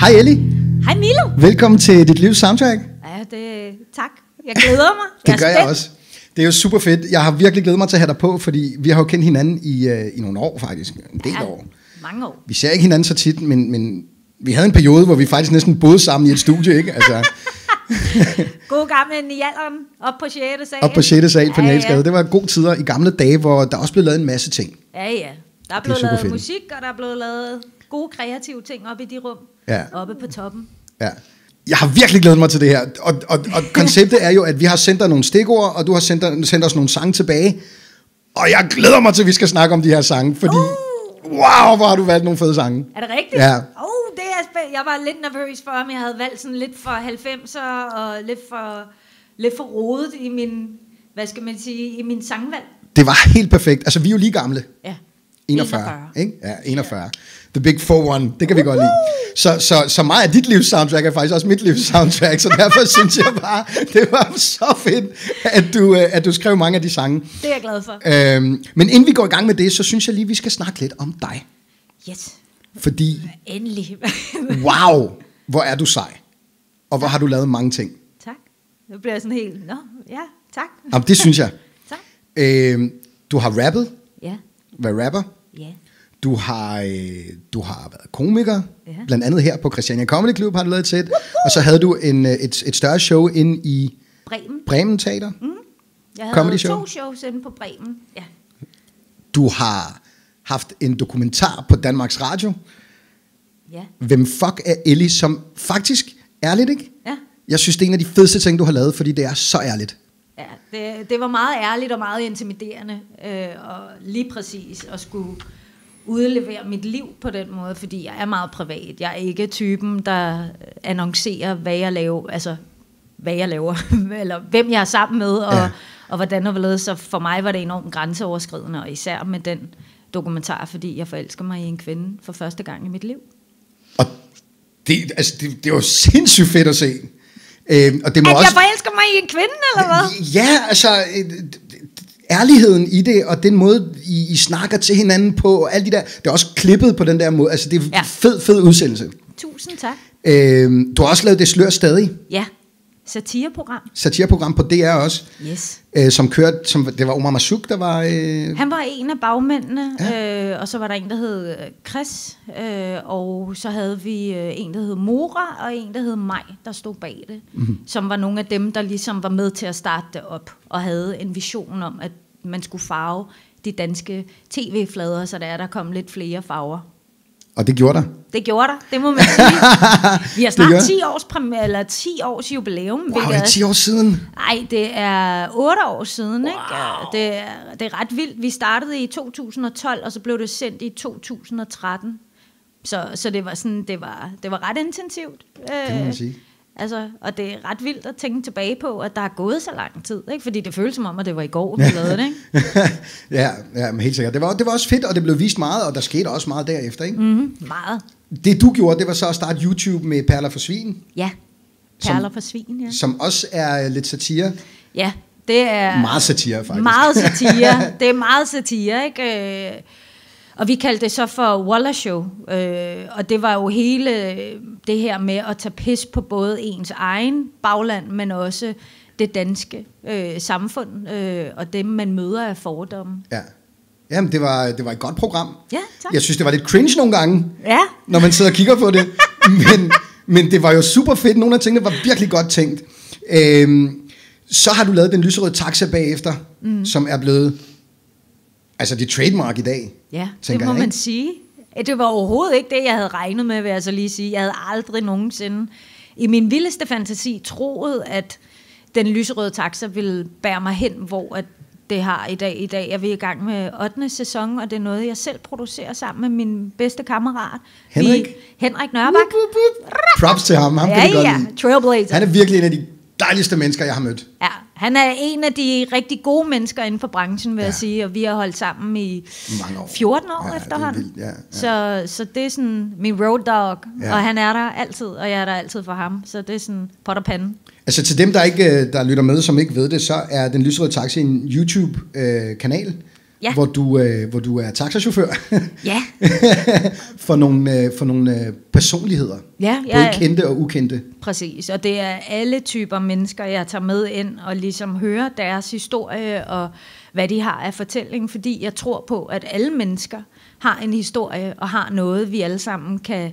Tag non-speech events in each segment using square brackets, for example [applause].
Hej Ellie. Hej Milo. Velkommen til dit livs soundtrack. Ja, det, tak. Jeg glæder mig. [laughs] Det jeg gør er jeg spændt. også. Det er jo super fedt. Jeg har virkelig glædet mig til at have dig på, fordi vi har jo kendt hinanden i, uh, i nogle år faktisk. En del Ja, år. mange år. Vi ser ikke hinanden så tit, men, men vi havde en periode, hvor vi faktisk næsten boede sammen i et studie, ikke? Altså, [laughs] God gammel Nialderen op på 6. sal. op på 6. sal på ja, ja. Det var gode tider i gamle dage, hvor der også blev lavet en masse ting. ja, ja. Der er er blevet super lavet fedt. musik, og der er blevet lavet gode kreative ting op i de rum. Ja. Oppe på toppen. Ja. Jeg har virkelig glædet mig til det her, og, og, og [laughs] konceptet er jo, at vi har sendt dig nogle stikord, og du har sendt, dig- sendt os nogle sange tilbage, og jeg glæder mig til, at vi skal snakke om de her sange, fordi, wow, hvor har du valgt nogle fede sange. Er det rigtigt? Ja. Oh, det er spændende. Jeg var lidt nervøs for, om jeg havde valgt sådan lidt for 90'er og lidt for, lidt for rodet i min, hvad skal man sige, i min sangvalg. Det var helt perfekt. Altså, vi er jo lige gamle. Ja. 41, 41. ikke? Ja, 41. The Big 4-1, det kan vi godt lide. Så, så, så meget af dit livs soundtrack er faktisk også mit livs soundtrack, så derfor [laughs] synes jeg bare, det var så fedt, at du, øh, at du skrev mange af de sange. Det er jeg glad for. Øhm, men inden vi går i gang med det, så synes jeg lige, vi skal snakke lidt om dig. Yes. Fordi, Endelig. [laughs] wow, hvor er du sej. Og hvor har du lavet mange ting. tak. Nu bliver jeg sådan helt, nå, ja, tak. Jamen, det synes jeg. [laughs] tak. Øhm, du har rappet, været rapper. ja. Du har, øh, du har været komiker, Ja. blandt andet her på Christiania Comedy Club har du lavet et sæt. Og så havde du en, øh, et, et større show ind i Bremen. Bremen Teater. Mm. Jeg havde Comedy show? to shows inde på Bremen. Ja. Du har haft en dokumentar på Danmarks Radio. Ja. Hvem fuck er Ellie, som faktisk, ærligt ikke? Ja. Jeg synes, det er en af de fedeste ting, du har lavet, fordi det er så ærligt. Ja, det, det var meget ærligt og meget intimiderende, øh, og lige præcis at skulle udlevere mit liv på den måde, fordi jeg er meget privat. Jeg er ikke typen, der annoncerer, hvad jeg laver, altså hvad jeg laver, [laughs] eller hvem jeg er sammen med, og, Ja. og hvordan og hvorledes. Så for mig var det enormt grænseoverskridende, og især med den dokumentar, fordi jeg forelsker mig i en kvinde for første gang i mit liv. Og det, altså, det, det var sindssygt fedt at se. Øhm, og det må At også... jeg forelsker mig i en kvinde, eller hvad? Ja, altså øh, ærligheden i det, og den måde, I, I snakker til hinanden på, og alt de der, det er også klippet på den der måde, altså det er ja. Fed, fed udsendelse. Tusind tak. Øhm, du har også lavet Det Slør Stadig, Ja, satireprogram. satireprogram på DR også, Yes. øh, som kørte, som, det var Omar Masuk, der var... Øh, Han var en af bagmændene, ja. øh, og så var der en, der hed øh, Chris, øh, og så havde vi øh, en, der hed Mora, og en, der hed Maj, der stod bag det, mm-hmm. som var nogle af dem, der ligesom var med til at starte det op, og havde en vision om, at man skulle farve de danske tv-flader, så der er der kom lidt flere farver. Og det gjorde der. Det gjorde der, det må man sige. [laughs] Vi har snart 10 års, eller 10 års jubilæum. Wow, hvilket det er er 10 år siden. Nej, det er 8 år siden. Wow. Ikke? Det, er, det er ret vildt. Vi startede i 2012, og så blev det sendt i 2013. Så, så det var sådan, det var, det var ret intensivt. Det må man Øh, sige. Altså, og det er ret vildt at tænke tilbage på, at der er gået så lang tid. Ikke? Fordi det føles som om, at det var i går, vi [laughs] lavede det. Ikke? [laughs] ja, ja, men helt sikkert. Det var, det var også fedt, og det blev vist meget, og der skete også meget derefter. Ikke? Mm. Mm, meget. Det du gjorde, det var så at starte YouTube med Perler for Svin, Ja. Perler for svin, ja. som også er lidt satire. Ja, det er... Meget satire, faktisk. Meget satire. [laughs] det er meget satire, ikke? Øh, Og vi kaldte det så for Waller Show. Øh, og det var jo hele det her med at tage pis på både ens egen bagland, men også det danske øh, samfund, øh, og dem, man møder af fordomme. Ja. Jamen, det var, det var et godt program. Ja, tak. Jeg synes, det var lidt cringe nogle gange, Ja, når man sidder og kigger på det. [laughs] Men, men det var jo super fedt. Nogle af tingene var virkelig godt tænkt. Øhm, så har du lavet den lyserøde taxa bagefter, mm. som er blevet altså dit trademark i dag. ja det må jeg, man sige. Det var overhovedet ikke det, jeg havde regnet med, vil jeg så lige sige. Jeg havde aldrig nogensinde i min vildeste fantasi troet, at den lyserøde taxa ville bære mig hen, hvor at det har i dag. I dag er vi i gang med 8. sæson, og det er noget, jeg selv producerer sammen med min bedste kammerat. Henrik? Vi, Henrik Nørbak. Wup, wup, wup. Props til ham. ham kan Ja, ja, lide. trailblazer. Han er virkelig en af de dejligste mennesker, jeg har mødt. Ja, han er en af de rigtig gode mennesker inden for branchen, vil ja. Jeg sige, og vi har holdt sammen i Mange år. 14 år Ja, det er efterhånden. vildt, ja, ja. Så, så det er sådan min road dog, Ja. og han er der altid, og jeg er der altid for ham. Så det er sådan pot og pande. Altså til dem, der ikke øh, der lytter med, som ikke ved det, så er Den Lyserøde Taxi en YouTube-kanal, Ja. hvor, du, øh, hvor du er taxachauffør [laughs] Ja, [laughs] for nogle, øh, for nogle øh, personligheder. Ja, Både jeg- kendte og ukendte. præcis. Og det er alle typer mennesker, jeg tager med ind og ligesom hører deres historie og hvad de har af fortælling, fordi jeg tror på, at alle mennesker har en historie og har noget, vi alle sammen kan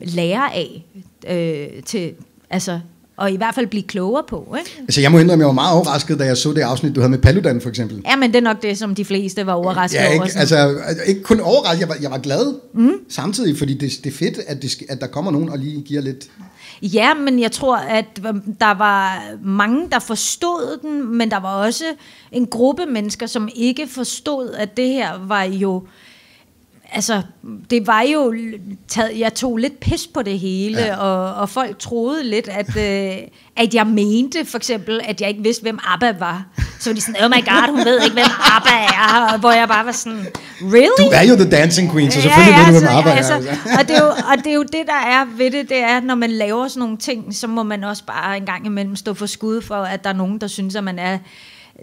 lære af øh, til, altså, og i hvert fald blive klogere på. Ikke? Altså, jeg må indrømme, jeg var meget overrasket, da jeg så det afsnit, du havde med Paludan, for eksempel. Ja, men det er nok det, som de fleste var overrasket Ja, over. ikke, sådan. altså, ikke kun overrasket, jeg var, jeg var glad mm. samtidig, fordi det, det er fedt, at, det, at der kommer nogen og lige giver lidt... Ja, men jeg tror, at der var mange, der forstod den, men der var også en gruppe mennesker, som ikke forstod, at det her var jo... Altså, det var jo... Taget, jeg tog lidt pis på det hele, Ja. og, og folk troede lidt, at, øh, at jeg mente for eksempel, at jeg ikke vidste, hvem ABBA var. Så var de sådan, oh my god, hun ved ikke, hvem ABBA er. Hvor jeg bare var sådan, really? Du er jo the dancing queen, så selvfølgelig ja, ja, ved du, hvem arbejder altså, altså. [laughs] og, det er jo, og det er jo det, der er ved det, det er, når man laver sådan nogle ting, så må man også bare en gang imellem stå for skud for, at der er nogen, der synes, at man er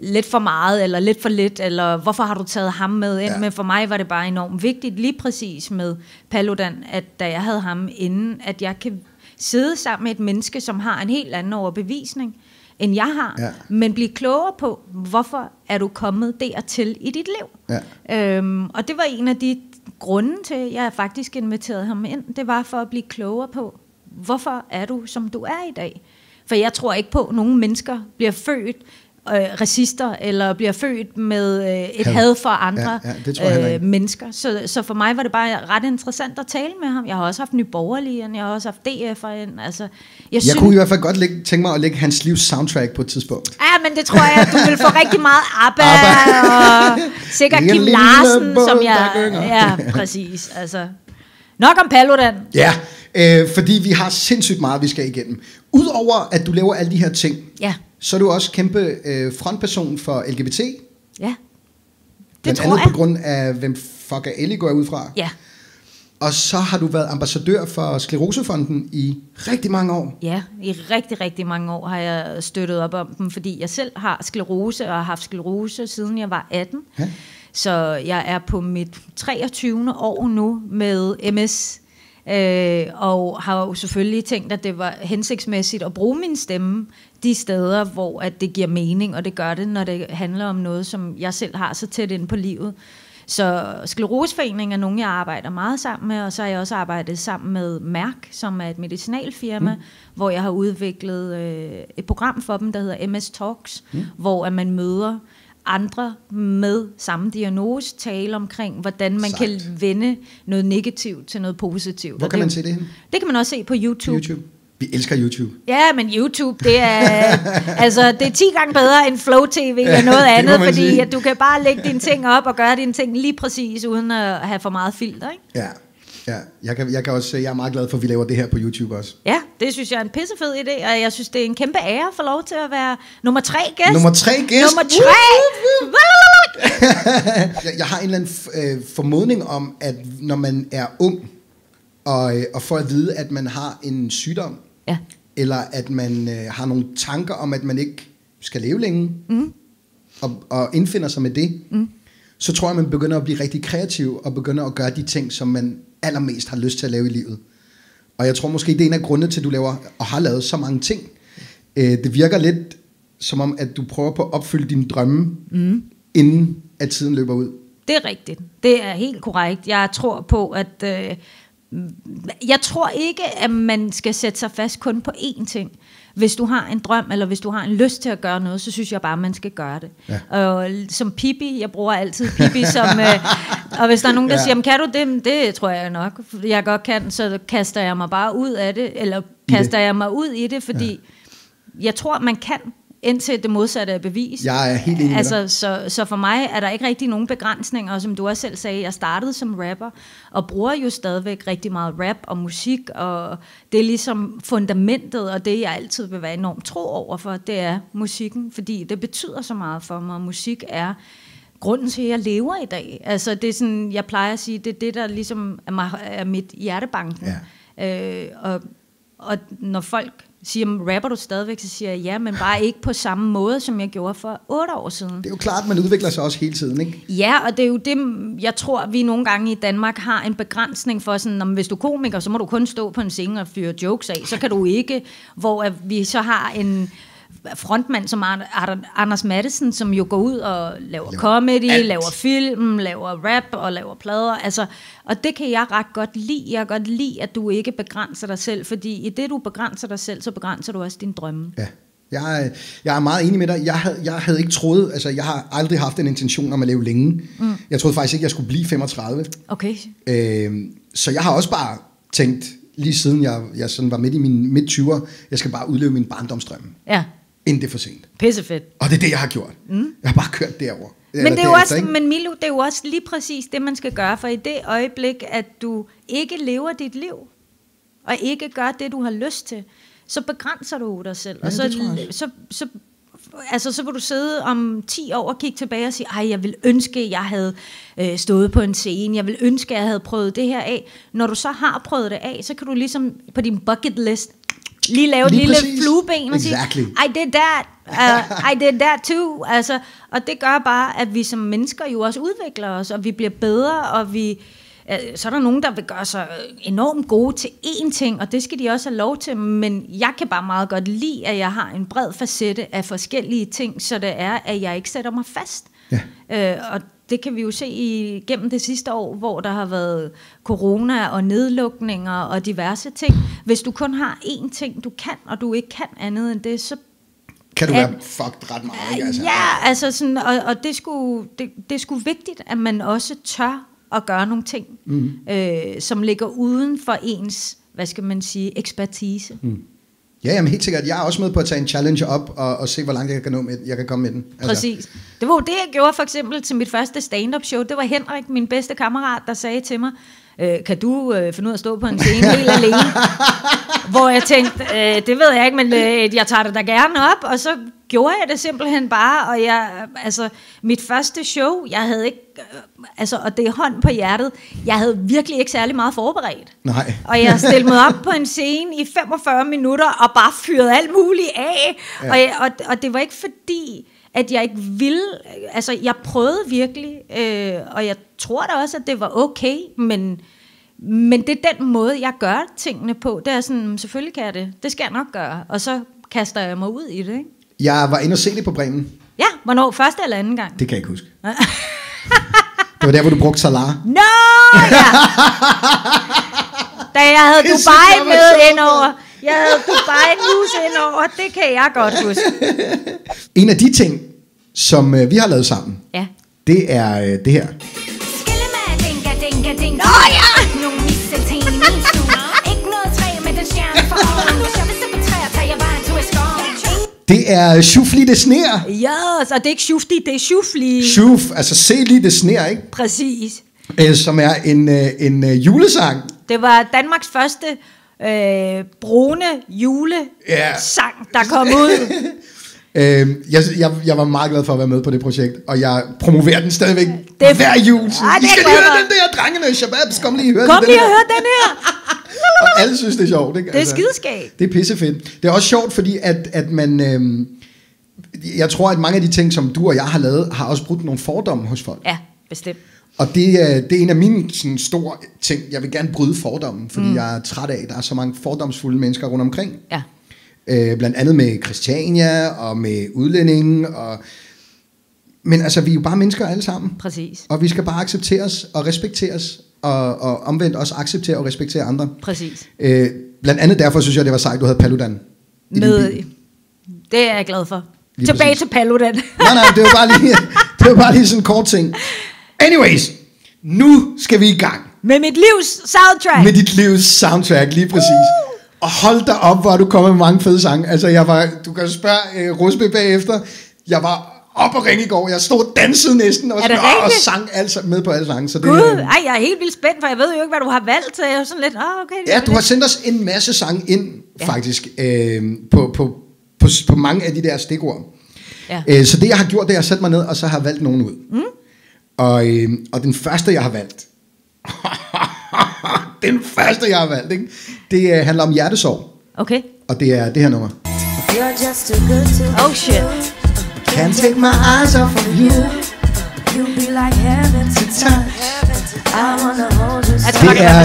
lidt for meget, eller lidt for lidt, eller hvorfor har du taget ham med ind? Ja. Men for mig var det bare enormt vigtigt, lige præcis med Paludan, at da jeg havde ham inden, at jeg kan sidde sammen med et menneske, som har en helt anden overbevisning, end jeg har, Ja. men blive klogere på, hvorfor er du kommet dertil i dit liv? Ja. Øhm, og det var en af de grunde til, at jeg faktisk inviterede ham ind. Det var for at blive klogere på, hvorfor er du, som du er i dag? For jeg tror ikke på, at nogle mennesker bliver født øh, racister, eller bliver født med øh, et Had. had for andre Ja, ja, ikke. mennesker. Så, så for mig var det bare ret interessant at tale med ham. Jeg har også haft Nye Borgerlige jeg har også haft DF'er ind. Altså, jeg Jeg synes, kunne i hvert fald godt lægge, tænke mig at lægge hans livs soundtrack på et tidspunkt. Ja, men det tror jeg, du vil få rigtig meget ABBA, [laughs] ABBA. og sikkert Kim Larsen, båd, som jeg... Ja, præcis. Altså. Nok om Paludan. Ja, øh, fordi vi har sindssygt meget, vi skal igennem. Udover at du laver alle de her ting, Ja, så er du også kæmpe øh, frontperson for LGBT. ja. Det Blandt tror andet jeg. på grund af, hvem fuck er Ellie, går jeg ud fra. Ja, Og så har du været ambassadør for Sklerosefonden i rigtig mange år. ja, i rigtig, rigtig mange år har jeg støttet op om dem, fordi jeg selv har sklerose og har haft sklerose, siden jeg var 18. Ja. Så jeg er på mit 23. år nu med MS, øh, og har jo selvfølgelig tænkt, at det var hensigtsmæssigt at bruge min stemme de steder, hvor at det giver mening, og det gør det, når det handler om noget, som jeg selv har så tæt ind på livet. Så Skleroseforeningen er nogen, jeg arbejder meget sammen med, og så har jeg også arbejdet sammen med Mærk, som er et medicinalfirma, mm. hvor jeg har udviklet øh, et program for dem, der hedder MS Talks, mm. hvor at man møder andre med samme diagnose, tale omkring, hvordan man Sejt. kan vende noget negativt til noget positivt. Hvor Og kan det, man se det henne? Det kan man også se på YouTube. YouTube. Vi elsker YouTube. Ja, men YouTube, det er, [laughs] altså, det er 10 gange bedre end Flow TV eller noget andet, fordi sige. at du kan bare lægge dine ting op og gøre dine ting lige præcis, uden at have for meget filter, ikke? Ja, ja. Jeg, kan, jeg kan også jeg er meget glad for, at vi laver det her på YouTube også. Ja, det synes jeg er en pissefed idé, og jeg synes, det er en kæmpe ære at få lov til at være nummer tre gæst. Nummer tre gæst. Nummer tre! [laughs] Jeg, jeg har en eller anden øh, formodning om, at når man er ung, og, øh, og får at vide, at man har en sygdom, Ja, eller at man øh, har nogle tanker om, at man ikke skal leve længe, mm. og, og indfinder sig med det, mm. så tror jeg, man begynder at blive rigtig kreativ, og begynder at gøre de ting, som man allermest har lyst til at lave i livet. Og jeg tror måske, det er en af grundene til, at du laver, og har lavet så mange ting. Øh, det virker lidt som om, at du prøver på at opfylde dine drømme, mm. inden at tiden løber ud. det er rigtigt. Det er helt korrekt. Jeg tror på, at... Øh, jeg tror ikke, at man skal sætte sig fast kun på én ting. Hvis du har en drøm, eller hvis du har en lyst til at gøre noget, så synes jeg bare, at man skal gøre det. Ja. Og som Pippi, jeg bruger altid Pippi som... Øh, og hvis der er nogen, der Ja. siger, "Men kan du det? Det tror jeg nok, jeg godt kan. Så kaster jeg mig bare ud af det, eller kaster jeg mig ud i det, fordi ja. jeg tror, man kan, indtil det modsatte er bevis. Jeg er helt enig altså, så, så for mig er der ikke rigtig nogen begrænsninger, og som du også selv sagde, jeg startede som rapper, og bruger jo stadigvæk rigtig meget rap og musik, og det er ligesom fundamentet, og det jeg altid vil være enormt tro over for, det er musikken, fordi det betyder så meget for mig, og musik er grunden til, at jeg lever i dag. Altså, det er sådan, jeg plejer at sige, det er det, der ligesom er, mig, er mit hjertebanken. Ja. Øh, og, og når folk siger, rapper du stadigvæk? Så siger jeg, ja, men bare ikke på samme måde, som jeg gjorde for otte år siden. Det er jo klart, man udvikler sig også hele tiden, ikke? Ja, og det er jo det, jeg tror, vi nogle gange i Danmark har en begrænsning for, sådan, om hvis du er komiker, så må du kun stå på en scene og fyre jokes af. Så kan du ikke, hvor vi så har en frontmand som Anders Madsen, som jo går ud og laver comedy, alt. laver film, laver rap og laver plader. Altså, og det kan jeg ret godt lide. Jeg kan godt lide, at du ikke begrænser dig selv, fordi i det, du begrænser dig selv, så begrænser du også din drømme. Ja. Jeg, jeg er meget enig med dig. Jeg havde, jeg havde ikke troet, altså jeg har aldrig haft en intention om at leve længe. Mm. Jeg troede faktisk ikke, jeg skulle blive 35. Okay. Øh, så jeg har også bare tænkt, lige siden jeg, jeg sådan var midt i min midt 20'er, jeg skal bare udleve min barndomsdrømme. Ja inden det er for sent. Pissefedt. Og det er det, jeg har gjort. Mm. Jeg har bare kørt derover. Men, det er jo også, men Milo, det er jo også lige præcis det, man skal gøre, for i det øjeblik, at du ikke lever dit liv, og ikke gør det, du har lyst til, så begrænser du dig selv. Ja, og så, så, så, så, altså, så vil du sidde om 10 år og kigge tilbage og sige, ej, jeg vil ønske, jeg havde øh, stået på en scene, jeg vil ønske, jeg havde prøvet det her af. Når du så har prøvet det af, så kan du ligesom på din bucket list lige lave et lille præcis. flueben og sige, exactly. I did that, uh, I did that too. Altså, og det gør bare, at vi som mennesker jo også udvikler os, og vi bliver bedre, og vi, uh, så er der nogen, der vil gøre sig enormt gode til én ting, og det skal de også have lov til, men jeg kan bare meget godt lide, at jeg har en bred facette af forskellige ting, så det er, at jeg ikke sætter mig fast. Ja. Uh, og det kan vi jo se igennem det sidste år, hvor der har været corona og nedlukninger og diverse ting. Hvis du kun har én ting, du kan, og du ikke kan andet end det, så kan du at, være fucked ret meget, ikke? Altså, ja, altså sådan, og, og det, skulle, det, det er sgu vigtigt, at man også tør at gøre nogle ting, mm. øh, som ligger uden for ens, hvad skal man sige, ekspertise. Mm. Ja, jamen helt sikkert. Jeg er også med på at tage en challenge op og, og se, hvor langt jeg kan, nå med, jeg kan komme med den. Altså. Præcis. Det var jo det, jeg gjorde for eksempel til mit første stand-up show. Det var Henrik, min bedste kammerat, der sagde til mig, øh, kan du øh, finde ud af at stå på en scene [laughs] helt alene? Hvor jeg tænkte, øh, det ved jeg ikke, men øh, jeg tager det da gerne op. Og så gjorde jeg det simpelthen bare, og jeg, altså, mit første show, jeg havde ikke, øh, altså, og det er hånd på hjertet, jeg havde virkelig ikke særlig meget forberedt. Nej. Og jeg [laughs] stillede mig op på en scene i 45 minutter, og bare fyrede alt muligt af, ja. og, jeg, og, og det var ikke fordi, at jeg ikke ville, altså, jeg prøvede virkelig, øh, og jeg tror da også, at det var okay, men, men det er den måde, jeg gør tingene på, det er sådan, selvfølgelig kan jeg det, det skal jeg nok gøre, og så kaster jeg mig ud i det, ikke? Jeg var inde og se det på Bremen. Ja, hvornår? Første eller anden gang? Det kan jeg ikke huske. [laughs] det var der, hvor du brugte Salah. No! Ja. da jeg havde [laughs] Dubai med indover. Jeg havde Dubai News indover. Det kan jeg godt huske. [laughs] En af de ting, som øh, vi har lavet sammen, ja. det er øh, det her. Nå ja! Det er Shufli det sner. Ja, så det er ikke Shufli, det er Shufli. Shuf, altså se lige det sner, ikke? Præcis. Øh, som er en, øh, en øh, julesang. Det var Danmarks første øh, brune julesang, yeah. der kom [laughs] ud. Øh, jeg, jeg, jeg var meget glad for at være med på det projekt, og jeg promoverer den stadigvæk det er, hver jul. Ej, I skal lige høre den der, drengene, Shababs, kom lige og hør kom den lige og hør den her. [laughs] og alle synes, det er sjovt. Ikke? Det er altså, skideskab. Det er pissefedt. Det er også sjovt, fordi at, at man... Øh, jeg tror, at mange af de ting, som du og jeg har lavet, har også brudt nogle fordomme hos folk. Ja, bestemt. Og det, det er en af mine sådan, store ting. Jeg vil gerne bryde fordommen, fordi mm. jeg er træt af, at der er så mange fordomsfulde mennesker rundt omkring. Ja. Øh, blandt andet med Christiania og med udlændingen. Og, men altså, vi er jo bare mennesker alle sammen. Præcis. Og vi skal bare accepteres og respekteres. Og, og omvendt også acceptere og respektere andre. Præcis. Øh, blandt andet derfor synes jeg, det var sejt, du havde Paludan. Med, det er jeg glad for. Lige Tilbage præcis. til Paludan. [laughs] nej, nej, det var bare lige, det var bare lige sådan en kort ting. Anyways, nu skal vi i gang. Med mit livs soundtrack. Med dit livs soundtrack, lige præcis. Uh! Og hold da op, hvor du kommet med mange fede sange. Altså, jeg var, du kan spørge uh, Rusby bagefter. Jeg var op og ringe i går. Jeg stod og dansede næsten, og, sådan, og sang alt med på alle sange. Så det, Gud, ej, jeg er helt vildt spændt, for jeg ved jo ikke, hvad du har valgt. Så jeg er sådan lidt, ah, oh, okay. Ja, du har sendt os en masse sange ind, ja. faktisk, øh, på, på, på, på mange af de der stikord. Ja. Øh, så det, jeg har gjort, det er at sætte mig ned, og så har jeg valgt nogen ud. Mm. Og, øh, og den første, jeg har valgt, [laughs] den første, jeg har valgt, ikke? det øh, handler om hjertesorg. Okay. Og det er det her nummer. You're just too good to Oh shit. Can't take my eyes off of you. You be like heaven to touch. I wanna hold you Det er,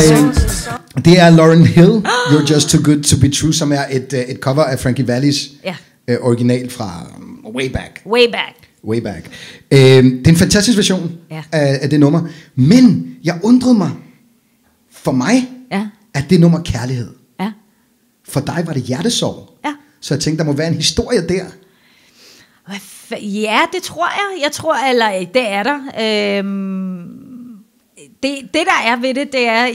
øh, det er Lauren Hill, [gasps] You're Just Too Good To Be True, som er et, øh, et cover af Frankie Vallis Ja. øh, original fra um, way back. way back. Way back. Øh, det er en fantastisk version Ja. af, af det nummer. Men jeg undrede mig, for mig, Ja. at det nummer kærlighed. Ja. For dig var det hjertesorg. Ja. Så jeg tænkte, der må være en historie der. Hvad Ja, det tror jeg. Jeg tror, eller det er der. Øhm, det, det, der er ved det, det er,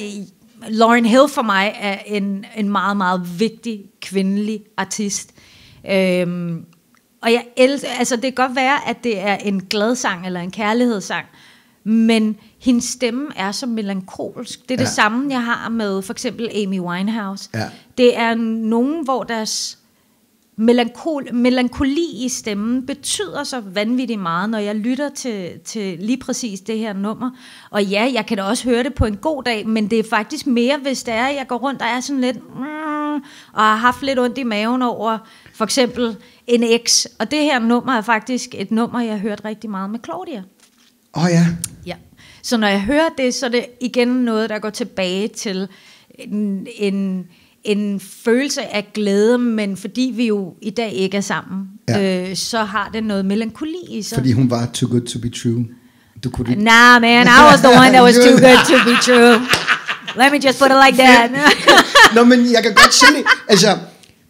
Lauren Hill for mig er en, en meget, meget vigtig kvindelig artist. Øhm, og jeg el- altså det kan godt være, at det er en glad sang eller en kærlighedssang, men hendes stemme er så melankolsk. Det er det Ja. samme, jeg har med for eksempel Amy Winehouse. Ja. Det er nogen, hvor deres melankol, melankoli i stemmen betyder så vanvittigt meget, når jeg lytter til, til lige præcis det her nummer. Og ja, jeg kan da også høre det på en god dag, men det er faktisk mere, hvis det er, at jeg går rundt og er sådan lidt, mm, og har haft lidt ondt i maven over for eksempel en eks. Og det her nummer er faktisk et nummer, jeg har hørt rigtig meget med Claudia. Åh oh, ja. Ja. Så når jeg hører det, så er det igen noget, der går tilbage til en, en, en følelse af glæde, men fordi vi jo i dag ikke er sammen, Ja. øh, så har det noget melankoli i sig. Fordi hun var too good to be true. Du kunne ikke... Nah, man, I was the one that was too good to be [laughs] true. Let me just put it like that. [laughs] Nå, men jeg kan godt se det. Altså,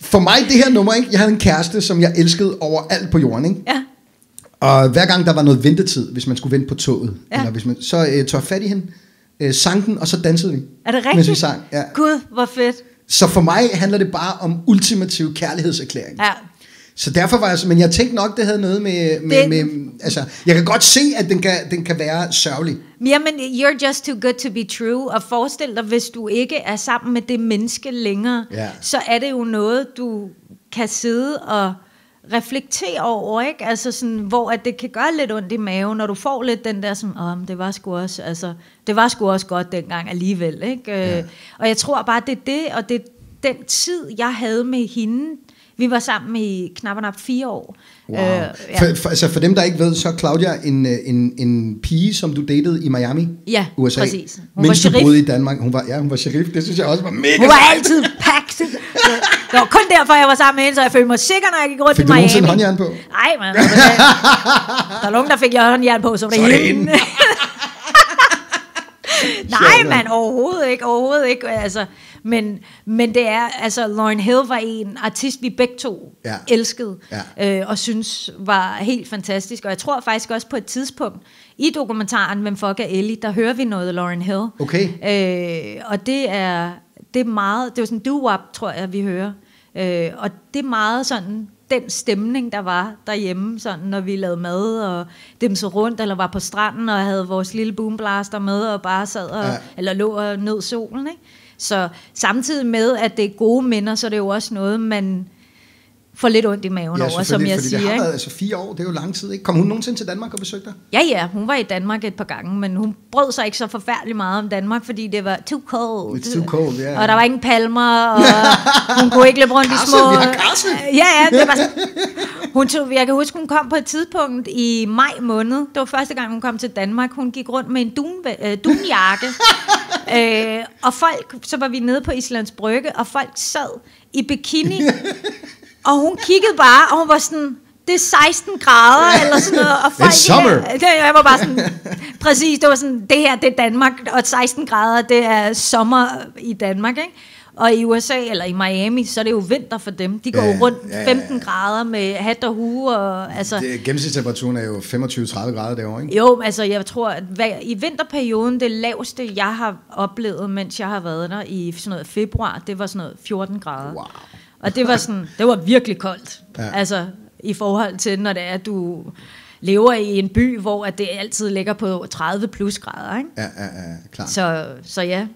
for mig det her nummer, ikke? jeg havde en kæreste, som jeg elskede over alt på jorden. Ikke? ja. Og hver gang der var noget ventetid, hvis man skulle vente på toget, ja. Eller hvis man, så øh, tog jeg fat i hende, øh, sang den, og så dansede vi. Er det Mens vi rigtigt? sang, ja. Gud, hvor fedt. Så for mig handler det bare om ultimativ kærlighedserklæring. Ja. Så derfor var jeg, men jeg tænkte nok, det havde noget med, med, Det- med altså, jeg kan godt se, at den kan, den kan være sørgelig. Jamen, you're just too good to be true. Og forestil dig, hvis du ikke er sammen med det menneske længere, Ja. så er det jo noget, du kan sidde og reflektere over, ikke? Altså sådan, hvor at det kan gøre lidt ondt i maven, når du får lidt den der sådan, åh, men det var sgu også, altså, det var sgu også godt dengang alligevel, ikke? Ja. Øh, og jeg tror bare, det er det, og det er den tid, jeg havde med hende. Vi var sammen i knap og nap fire år. Wow. Øh, ja. for, for, altså for dem, der ikke ved, så er Claudia en, øh, en, en pige, som du datede i Miami, Ja, USA. præcis. Hun mens var du boede i Danmark. Hun var, ja, hun var sheriff. Det synes jeg også var mega Hun var altid pakket. Det var kun derfor, jeg var sammen med hende, så jeg følte mig sikker, når jeg gik rundt Fik i du Miami. nogensinde håndjern på? Nej, men altså, [laughs] der er nogen, der fik jeg håndjern på, så var det, Så det hende. [laughs] [laughs] Nej, Sjovt, man, overhovedet ikke, overhovedet ikke. Altså, men, men det er, altså, Lauren Hill var en artist, vi begge to Ja. elskede, Ja. øh, og synes var helt fantastisk. Og jeg tror faktisk også på et tidspunkt, i dokumentaren Hvem fuck er Ellie, der hører vi noget af Lauren Hill. Okay. Øh, og det er, det er meget, det er sådan doo-wop, tror jeg, vi hører. Øh, og det er meget sådan, den stemning, der var derhjemme, sådan, når vi lavede mad og dem så rundt, eller var på stranden og havde vores lille boomblaster med, og bare sad og, ja. eller lå og nød solen. Ikke? Så samtidig med, at det er gode minder, så er det jo også noget, man får lidt ondt i maven over, som jeg fordi siger. det har været altså fire år, det er jo lang tid. Ikke? Kom hun nogensinde til Danmark og besøgte dig? Ja, ja, hun var i Danmark et par gange, men hun brød sig ikke så forfærdeligt meget om Danmark, fordi det var too cold. It's too cold, ja. Og der var ingen palmer, og [laughs] hun kunne ikke løbe rundt i små... vi har karse. Ja, ja, det var. Hun tog, jeg kan huske, hun kom på et tidspunkt i maj måned. Det var første gang, hun kom til Danmark. Hun gik rundt med en dun, øh, dunjakke. [laughs] øh, og folk, så var vi nede på Islands Brygge, og folk sad i bikini. [laughs] og hun kiggede bare, og hun var sådan, det er 16 grader, eller sådan noget. Og folk, It's summer. Ja, det, jeg var bare sådan, præcis, det var sådan, det her, det er Danmark, og 16 grader, det er sommer i Danmark, ikke? Og i USA, eller i Miami, så er det jo vinter for dem. De går Ja, rundt ja, ja, 15 grader med hat og hue, og altså... Det, gennemsnitstemperaturen er jo 25-30 grader derovre, ikke? Jo, altså jeg tror, at hver, i vinterperioden, det laveste, jeg har oplevet, mens jeg har været der i sådan noget februar, det var sådan noget 14 grader. Wow. Og det var sådan, det var virkelig koldt. Ja. Altså i forhold til, når det er, at du lever i en by, hvor at det altid ligger på 30 plus grader, ikke? Ja, ja, ja, klart. Så, så ja.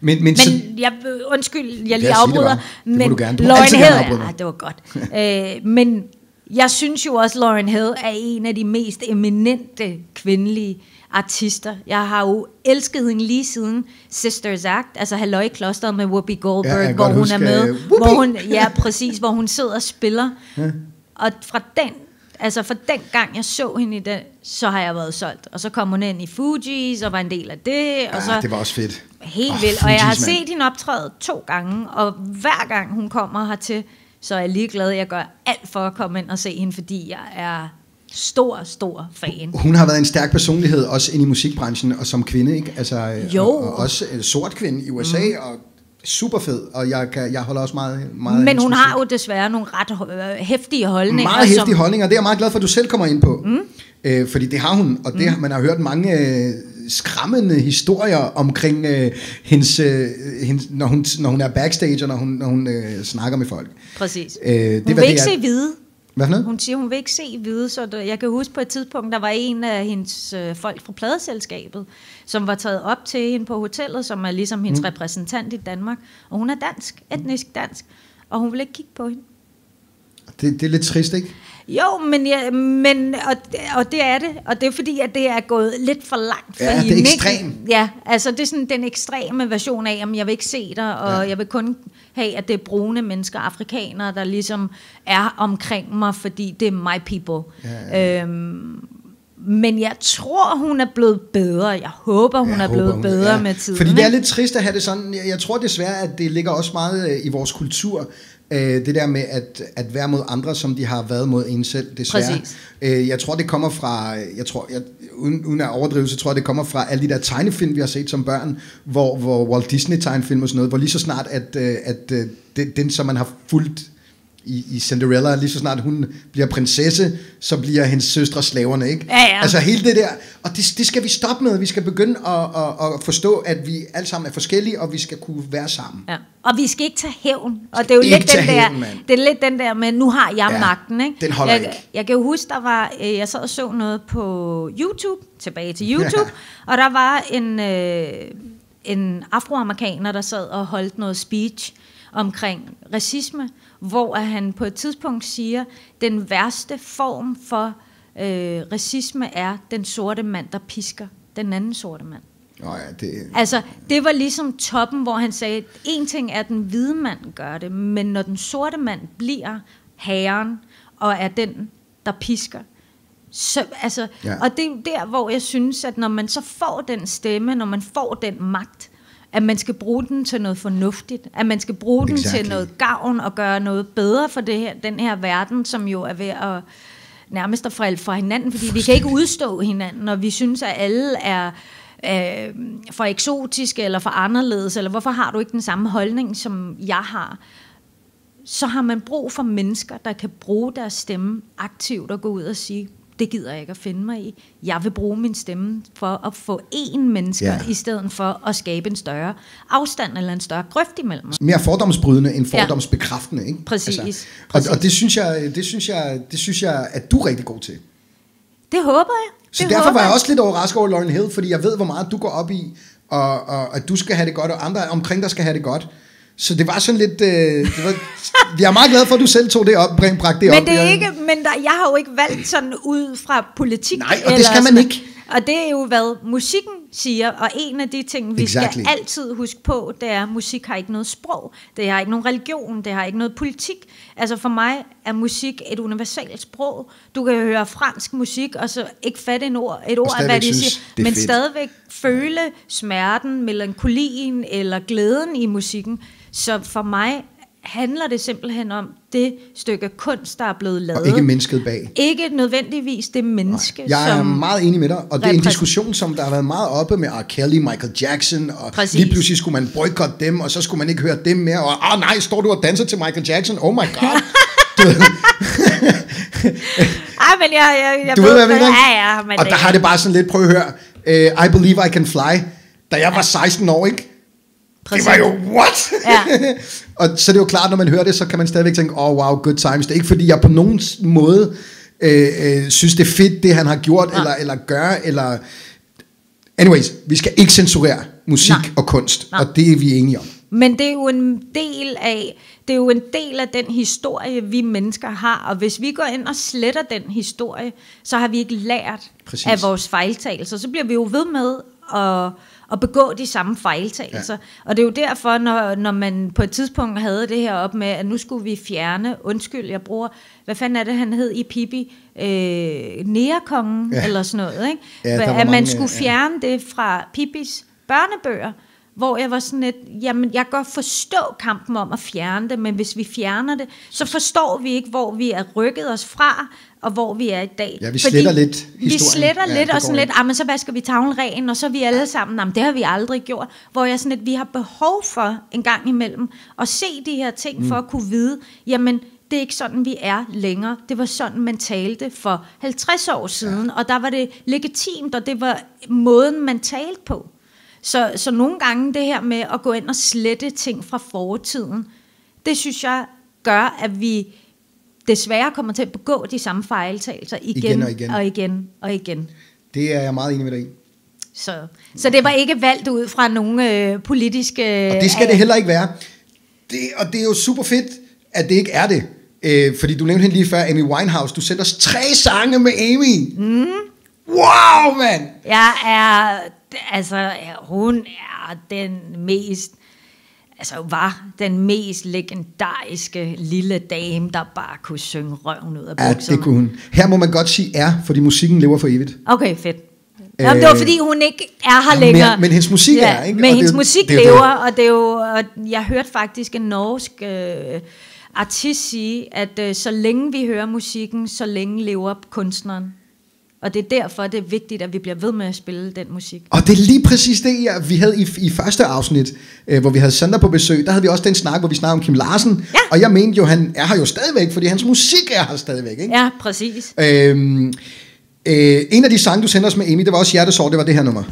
Men, men, så, Men jeg, undskyld, jeg lige det afbryder. Det men du gerne. Du må Lauren Hill, ja, det var godt. [laughs] øh, men jeg synes jo også, Lauren Hill er en af de mest eminente kvindelige artister. Jeg har jo elsket hende lige siden Sisters Act, altså Halløj klosteret med Whoopi Goldberg, Ja, hvor hun huske, er med. Whoopi! Hvor hun, ja, præcis, hvor hun sidder og spiller. Og fra den, altså fra den gang jeg så hende i den, så har jeg været solgt. Og så kom hun ind i Fugees og var en del af det. Og så, Ja, det var også fedt. Helt oh, vildt. Og jeg har mand. set hende optræde to gange, og hver gang hun kommer hertil, så er jeg lige glad, jeg gør alt for at komme ind og se hende, fordi jeg er stor, stor fan. Hun har været en stærk personlighed, også ind i musikbranchen, og som kvinde, ikke? Altså, øh, Jo. Og, og også øh, sort kvinde i USA, mm. og super fed, og jeg, kan, jeg holder også meget, meget Men hun musik. har jo desværre nogle ret øh, hæftige holdninger. Meget hæftige som, holdninger, det er jeg meget glad for, at du selv kommer ind på. Mm. Øh, fordi det har hun, og det, mm. man har hørt mange øh, skræmmende historier omkring øh, hendes, øh, hendes, når, hun, når hun er backstage, og når hun, når hun øh, snakker med folk. Præcis. Øh, det, hun vil ikke det er- se hvide. Hvad for noget? Hun siger, hun vil ikke se hvide, så jeg kan huske på et tidspunkt, der var en af hendes øh, folk fra pladeselskabet, som var taget op til hende på hotellet, som er ligesom hendes mm. repræsentant i Danmark, og hun er dansk, etnisk dansk, og hun vil ikke kigge på hende. Det, det er lidt trist, ikke? Jo, men, ja, men og, og det er det, og det er fordi, at det er gået lidt for langt for Ja, det er hende, ekstrem. Ja, altså det er sådan den ekstreme version af, at jeg vil ikke se dig, og ja. jeg vil kun have, at det er brune mennesker, afrikanere, der ligesom er omkring mig, fordi det er my people. Ja, Ja, Øhm, men jeg tror, hun er blevet bedre. Jeg håber, hun Jeg er håber, blevet hun- bedre ja. med tiden. Fordi det er lidt trist at have det sådan. Jeg, jeg tror desværre, at det ligger også meget øh, i vores kultur. Øh, det der med at, at være mod andre, som de har været mod en selv, desværre. Præcis. Øh, jeg tror, det kommer fra, jeg tror, jeg, uden, uden at overdrive, så tror jeg, det kommer fra alle de der tegnefilm, vi har set som børn, hvor, hvor Walt Disney tegnefilm og sådan noget, hvor lige så snart, at, øh, at øh, det, den, som man har fulgt i, i Cinderella, lige så snart hun bliver prinsesse, så bliver hendes søstre slaverne, ikke? Ja, ja. Altså hele det der, og det, det skal vi stoppe med. Vi skal begynde at, at, at forstå, at vi alle sammen er forskellige, og vi skal kunne være sammen. Ja. Og vi skal ikke tage hævn. Og det er jo ikke lidt den der, hævn, det er lidt den der med, nu har jeg Ja, ja, magten. Ikke? den holder jeg, ikke. Jeg kan jo huske, der var, øh, jeg sad og så noget på YouTube, tilbage til YouTube, [laughs] og der var en, øh, en afroamerikaner, der sad og holdt noget speech omkring racisme, hvor han på et tidspunkt siger, den værste form for øh, racisme er den sorte mand, der pisker den anden sorte mand. Nå ja, det, Altså, det var ligesom toppen, hvor han sagde, en ting er, at den hvide mand gør det, men når den sorte mand bliver herren, og er den, der pisker, så, altså, Ja. og det er der, hvor jeg synes, at når man så får den stemme, når man får den magt, at man skal bruge den til noget fornuftigt, at man skal bruge den Exactly. til noget gavn og gøre noget bedre for det her, den her verden, som jo er ved at nærmest at falde fra hinanden, fordi vi kan ikke udstå hinanden, og vi synes, at alle er øh, for eksotiske eller for anderledes, eller hvorfor har du ikke den samme holdning, som jeg har? Så har man brug for mennesker, der kan bruge deres stemme aktivt og gå ud og sige, det gider jeg ikke at finde mig i. Jeg vil bruge min stemme for at få én mennesker, Ja. i stedet for at skabe en større afstand eller en større grøft imellem os. mere fordomsbrydende end fordomsbekræftende, ikke? Præcis, og, præcis. og det synes jeg, det synes jeg, det synes jeg, at du er rigtig god til. Det håber jeg. Så det derfor var jeg også lidt overrasket over Lauren Hill, fordi jeg ved, hvor meget du går op i, og, og at du skal have det godt, og andre omkring dig skal have det godt. Så det var sådan lidt... Øh, det var, jeg er meget glad for, at du selv tog det op, bring, bragte det op. Men det er ikke, men der, jeg har jo ikke valgt sådan ud fra politik. Nej, og det skal man ikke. Og det er jo, hvad musikken siger, og en af de ting, vi Exactly. skal altid huske på, det er, at musik har ikke noget sprog, det har ikke nogen religion, det har ikke noget politik. Altså for mig er musik et universalt sprog. Du kan høre fransk musik, og så ikke fatte en ord, et ord af, hvad de synes, siger, det er men fedt. stadigvæk føle smerten, melankolien eller glæden i musikken. Så for mig handler det simpelthen om det stykke kunst, der er blevet lavet. Og ikke mennesket bag. Ikke nødvendigvis det menneske, Jeg er som... meget enig med dig, og det er en diskussion, som der har været meget oppe med R. Kelly, Michael Jackson, og Præcis. lige pludselig skulle man boykotte dem, og så skulle man ikke høre dem mere, og ah nej, står du og danser til Michael Jackson? Oh my god. [laughs] [laughs] Ej, men jeg, jeg, jeg du ved, hvad jeg mener? Ja, ja, men og der har det bare sådan lidt, prøv at høre, uh, I Believe I Can Fly, da jeg var 16 år, ikke? Præcis. Det var jo, what? Ja. [laughs] og så er det jo klart, når man hører det, så kan man stadigvæk tænke, oh wow, good times. Det er ikke fordi, jeg på nogen måde øh, øh, synes, det er fedt, det han har gjort, Nej. eller, eller gør, eller... Anyways, vi skal ikke censurere musik Nej. og kunst, Nej. og det er vi enige om. Men det er jo en del af det er jo en del af den historie vi mennesker har, og hvis vi går ind og sletter den historie, så har vi ikke lært Præcis. af vores fejltagelser. Så bliver vi jo ved med at, at begå de samme fejltagelser. Ja. Og det er jo derfor, når, når man på et tidspunkt havde det her op med, at nu skulle vi fjerne, undskyld, jeg bruger, hvad fanden er det, han hed i Pippi? Øh, Nærekongen, Ja. ja. eller sådan noget, ikke? Ja, at mange, man skulle ja. fjerne det fra Pippis børnebøger, hvor jeg var sådan lidt, jamen jeg kan godt forstå kampen om at fjerne det, men hvis vi fjerner det, så forstår vi ikke, hvor vi er rykket os fra, og hvor vi er i dag. Ja, vi sletter lidt Vi historien. sletter Ja, lidt, og sådan lidt, ah, men så vasker vi tavlen ren, og så er vi alle sammen, jamen det har vi aldrig gjort. Hvor jeg sådan lidt, vi har behov for en gang imellem at se de her ting, mm. for at kunne vide, jamen det er ikke sådan, vi er længere. Det var sådan, man talte for 50 år siden, ja. og der var det legitimt, og det var måden, man talte på. Så, så nogle gange det her med at gå ind og slette ting fra fortiden, det synes jeg gør, at vi desværre kommer til at begå de samme fejltagelser igen, Igen og igen. og igen og igen. Det er jeg meget enig med dig i. Så, så det var ikke valgt ud fra nogle øh, politiske... Og det skal det heller ikke være. Det, og det er jo super fedt, at det ikke er det. Øh, fordi du nævnte hende lige før, Amy Winehouse. Du sendte os tre sange med Amy. Mm. Wow, mand! Jeg er... Altså, hun er den mest... Altså, var den mest legendariske lille dame, der bare kunne synge røven ud af Ja, bukserne. det kunne hun. Her må man godt sige er, fordi musikken lever for evigt. Okay, fedt. Jamen, det var Øh, fordi, hun ikke er her men- længere. men hendes musik er, ikke? Og Men er hendes musik det er lever, og det er jo... Og jeg hørte faktisk en norsk øh, artist sige, at øh, så længe vi hører musikken, så længe lever kunstneren. Og det er derfor, det er vigtigt, at vi bliver ved med at spille den musik. Og det er lige præcis det, jeg, vi havde i, i første afsnit, øh, hvor vi havde Sander på besøg. Der havde vi også den snak, hvor vi snakkede om Kim Larsen. Ja. Og jeg mente jo, han er her jo stadigvæk, fordi hans musik er her stadigvæk. Ikke? Ja, præcis. Øhm, øh, en af de sange, du sendte os med Amy, det var også Hjertesår, det var det her nummer.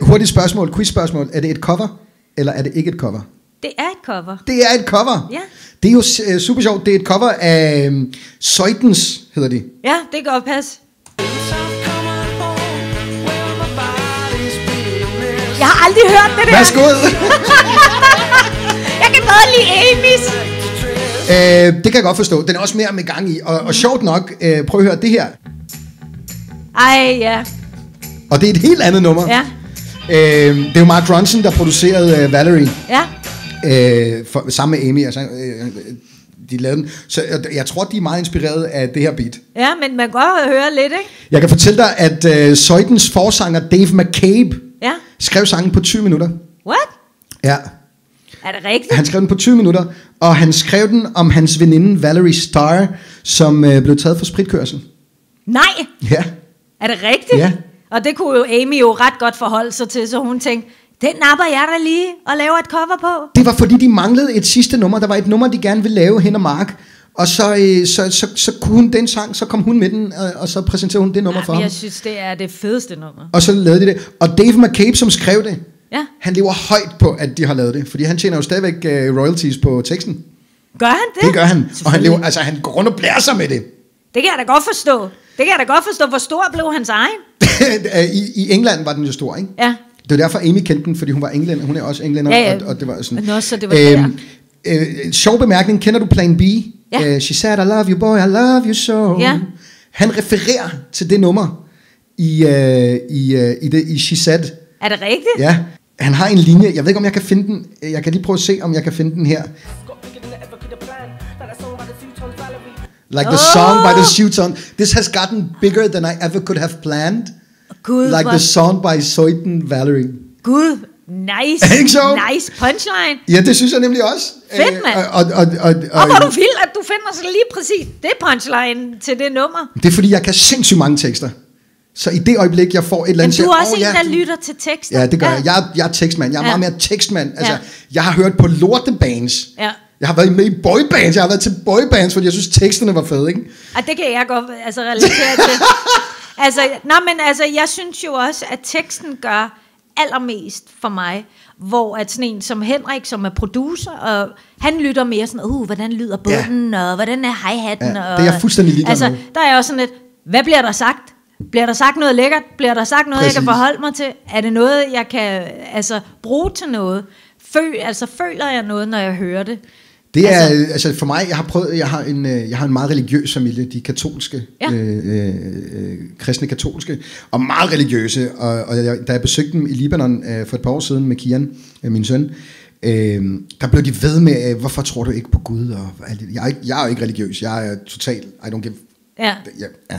Hurtigt spørgsmål, quiz-spørgsmål. Er det et cover, eller er det ikke et cover? Det er et cover. Det er et cover. Ja. Det er jo øh, super sjovt. Det er et cover af um, Søjtens, hedder de. Ja, det kan godt passe. Jeg har aldrig hørt det der. Værsgo. [laughs] Jeg kan bedre lide Amy's. øh, det kan jeg godt forstå. Den er også mere med gang i. Og, og sjovt nok, øh, prøv at høre det her. Ej, ja. Og det er et helt andet nummer. Ja, Øh, det er jo Mark Ronson, der producerede øh, Valerie. ja. Øh, for, sammen med Amy. Altså, øh, de lavede den. Så jeg, tror, de er meget inspireret af det her beat. Ja, men man kan godt høre lidt, ikke? Jeg kan fortælle dig, at øh, Søjtens forsanger Dave McCabe Ja. skrev sangen på 20 minutter. What? Ja, Er det rigtigt? han skrev den på 20 minutter, og han skrev den om hans veninde Valerie Starr, som øh, blev taget for spritkørsel. Nej, Ja, er det rigtigt? Ja. Og det kunne jo Amy jo ret godt forholde sig til, så hun tænkte, den napper jeg da lige og laver et cover på. det var fordi, de manglede et sidste nummer. Der var et nummer, de gerne ville lave hen og Mark. Og så, øh, så, så, så kunne hun den sang, så kom hun med den, og, og så præsenterede hun det nummer for Jamen, ham. jeg synes, det er det fedeste nummer. Og så lavede de det. Og Dave McCabe, som skrev det, Ja. han lever højt på, at de har lavet det. Fordi han tjener jo stadigvæk uh, royalties på teksten. Gør han det? Det gør han. Og han, lever, altså, han går rundt og blærer sig med det. Det kan jeg da godt forstå. Det kan jeg da godt forstå. Hvor stor blev hans egen? [laughs] I, I England var den jo stor, ikke? Ja. Det var derfor, Amy kendte den, fordi hun var englænder. Hun er også englænder. Ja, ja. Og, og det var sådan. Nå, så det var øh, sjov bemærkning. Kender du Plan B? Ja. Uh, she said, I love you, boy, I love you so. Ja. Han refererer til det nummer i, uh, i, uh, i, det, i She Said. Er det rigtigt? Ja, han har en linje. Jeg ved ikke, om jeg kan finde den. Jeg kan lige prøve at se, om jeg kan finde den her. Like the song by the Shoots on. This has gotten bigger than I ever could have planned. Gud, Like hvor- the song by Soiten Valerie. Gud, [laughs] nice. Ikke sjovt? Nice punchline. Ja, det synes jeg nemlig også. Fedt, Øh, mand. Og, og, og, og, Og hvor er du vild, at du finder så lige præcis det punchline til det nummer. Det er fordi, jeg kan sindssygt mange tekster. Så i det øjeblik, jeg får et eller Men andet... du er siger, også "Åh, en, ja, der lytter til tekster. Ja, det gør jeg. Jeg er, jeg er tekstmand. Jeg er Ja. meget mere tekstmand. Altså, Ja. jeg har hørt på lortebands. Ja. Jeg har været med i boybands. Jeg har været til boybands, fordi jeg synes, teksterne var fede, ikke? Og det kan jeg godt altså, relatere til. [laughs] altså, nå, men altså, jeg synes jo også, at teksten gør allermest for mig, hvor at sådan en som Henrik, som er producer, og han lytter mere sådan, uh, hvordan lyder bunden, ja. og hvordan er hi-hatten. Ja, og, det er jeg fuldstændig ligeglad Altså, med. der er jeg også sådan lidt, hvad bliver der sagt? Bliver der sagt noget lækkert? Bliver der sagt noget, Præcis. jeg kan forholde mig til? Er det noget, jeg kan altså, bruge til noget? Føl, altså, føler jeg noget, når jeg hører det? Det er, Altså- altså, for mig, jeg har prøvet, jeg har en, øh, jeg har en meget religiøs familie, de katolske, Ja. øh, øh, øh, kristne katolske, og meget religiøse, og, og jeg, da jeg besøgte dem i Libanon øh, for et par år siden med Kian, øh, min søn, øh, der blev de ved med, øh, hvorfor tror du ikke på Gud? Og jeg, er ikke, jeg er jo ikke religiøs, jeg er total, I don't give, Ja. ja, ja,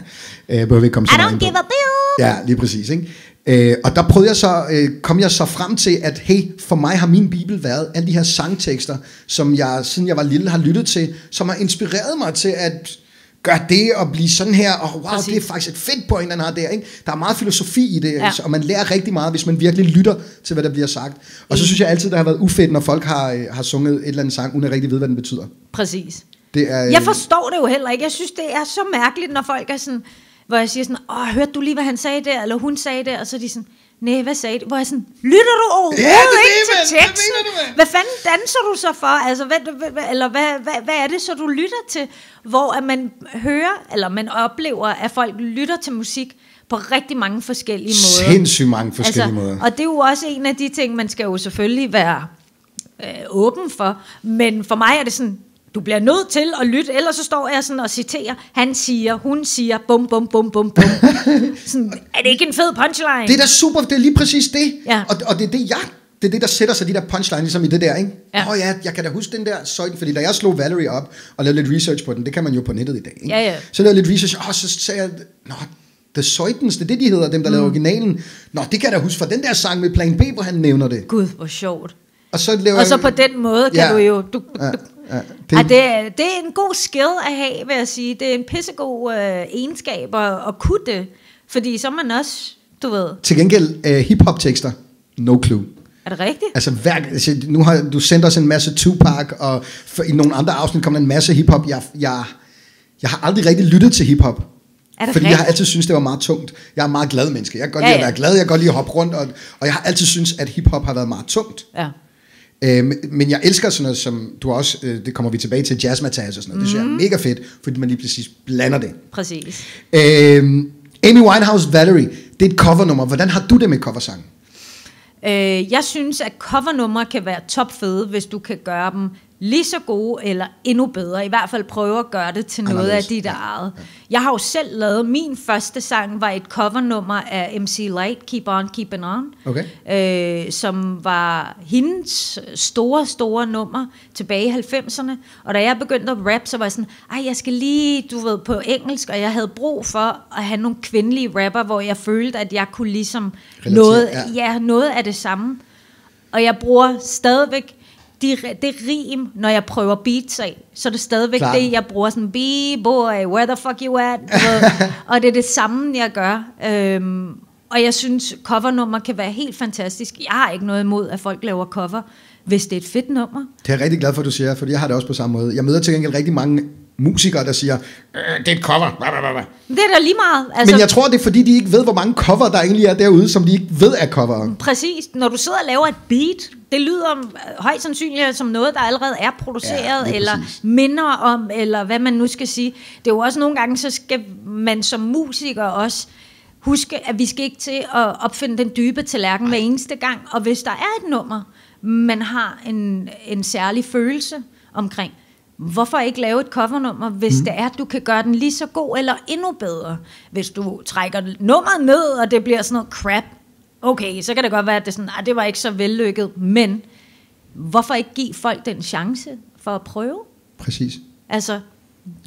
øh, behøver vi ikke komme så I don't give a bill! Ja, lige præcis. Ikke? Øh, og der prøvede jeg så, øh, kom jeg så frem til, at hey, for mig har min bibel været alle de her sangtekster, som jeg, siden jeg var lille, har lyttet til, som har inspireret mig til at gøre det og blive sådan her, og wow, Præcis. det er faktisk et fedt point, han har der. Ikke? Der er meget filosofi i det, Ja. og man lærer rigtig meget, hvis man virkelig lytter til, hvad der bliver sagt. Og så synes jeg altid, det har været ufedt, når folk har, øh, har sunget et eller andet sang, uden at rigtig vide, hvad den betyder. Præcis. Det er, øh, Jeg forstår det jo heller ikke. Jeg synes, det er så mærkeligt, når folk er sådan, hvor jeg siger sådan, åh, hørte du lige, hvad han sagde der, eller hun sagde der, og så er de sådan, nej, hvad sagde det? Hvor jeg sådan, lytter du overhovedet Ja, det det, ikke til teksten? mener du, mand? Hvad fanden danser du så for? Altså, hvad, hvad, hvad- eller hvad, hvad, hvad er det så, du lytter til? Hvor at man hører, eller man oplever, at folk lytter til musik på rigtig mange forskellige måder. sindssygt mange forskellige altså, måder. Og det er jo også en af de ting, man skal jo selvfølgelig være øh, åben for. Men for mig er det sådan, du bliver nødt til at lytte, ellers så står jeg sådan og citerer, han siger, hun siger, bum, bum, bum, bum, bum. [laughs] sådan, er det ikke en fed punchline? Det er da super, det er lige præcis det. Ja. Og, og det er det, jeg det er det, der sætter sig de der punchline, ligesom i det der, ikke? Åh Ja. oh, ja, jeg kan da huske den der søjden, fordi da jeg slog Valerie op og lavede lidt research på den, det kan man jo på nettet i dag, ikke? Ja, ja. Så lavede jeg lidt research, og så sagde jeg, nå, The Soitens, det er det, de hedder, dem der mm. lavede originalen. Nå, det kan jeg da huske fra den der sang med Plan B, hvor han nævner det. Gud, hvor sjovt. Og så, laver Og så jeg- på den måde kan Ja. du jo... Du, du, ja, det... det- er, det er en god skill at have, vil jeg sige. Det er en pissegod øh, egenskab at, at kunne det. Fordi så er man også, du ved... Til gengæld, uh, hip-hop-tekster, no clue. Er det rigtigt? Altså, hver, altså, nu har du sendt os en masse Tupac, og for, i nogle andre afsnit kom der en masse hiphop. Jeg, jeg, jeg har aldrig rigtig lyttet til hiphop. Er det fordi jeg har rigtigt? altid syntes, det var meget tungt. Jeg er meget glad menneske. Jeg kan godt Ja, lide at ja. være glad, jeg kan godt lide at hoppe rundt, og, og jeg har altid syntes, at hiphop har været meget tungt. Ja. Øh, men- jeg elsker sådan noget, som du også, øh, det kommer vi tilbage til, jazzmatage og sådan noget. Det synes jeg Mhm. er mega fedt, fordi man lige præcis blander det. Præcis. Øh, Amy Winehouse Valerie, det er et covernummer. Hvordan har du det med coversangen? Øh, jeg synes, at covernumre kan være topfede, hvis du kan gøre dem lige så gode eller endnu bedre. I hvert fald prøve at gøre det til noget af Anderledes, dit ja. eget. Jeg har jo selv lavet, min første sang var et covernummer af MC Light, Keep On Keeping On. Okay. Øh, som var hendes store, store nummer tilbage i 90'erne. Og da jeg begyndte at rap, så var jeg sådan, ej, jeg skal lige, du ved, på engelsk, og jeg havde brug for at have nogle kvindelige rapper, hvor jeg følte, at jeg kunne ligesom Relatere, noget, ja. ja, noget af det samme. Og jeg bruger stadigvæk de, det rim, når jeg prøver beats af. Så er det stadigvæk Klart. det, jeg bruger sådan, B-boy, where the fuck you at? [laughs] Og det er det samme, jeg gør. Øhm, og jeg synes, covernummer kan være helt fantastisk. Jeg har ikke noget imod, at folk laver cover, hvis det er et fedt nummer. Det er jeg rigtig glad for, at du siger, for jeg har det også på samme måde. Jeg møder til gengæld rigtig mange musikere, der siger, øh, det er et cover. Det er da lige meget. Altså, Men jeg tror, det er fordi, de ikke ved, hvor mange cover, der egentlig er derude, som de ikke ved er cover. Præcis. Når du sidder og laver et beat, det lyder øh, højst sandsynligt som noget, der allerede er produceret, Ja, lige eller præcis. minder om, eller hvad man nu skal sige. Det er jo også nogle gange, så skal man som musiker også huske, at vi skal ikke til at opfinde den dybe tallerken hver eneste gang. Og hvis der er et nummer, man har en, en særlig følelse omkring, hvorfor ikke lave et covernummer, hvis mm. det er, at du kan gøre den lige så god eller endnu bedre. Hvis du trækker nummeret ned, og det bliver sådan noget crap, okay, så kan det godt være, at det, sådan, ah, det var ikke så vellykket, men hvorfor ikke give folk den chance for at prøve? Præcis. Altså,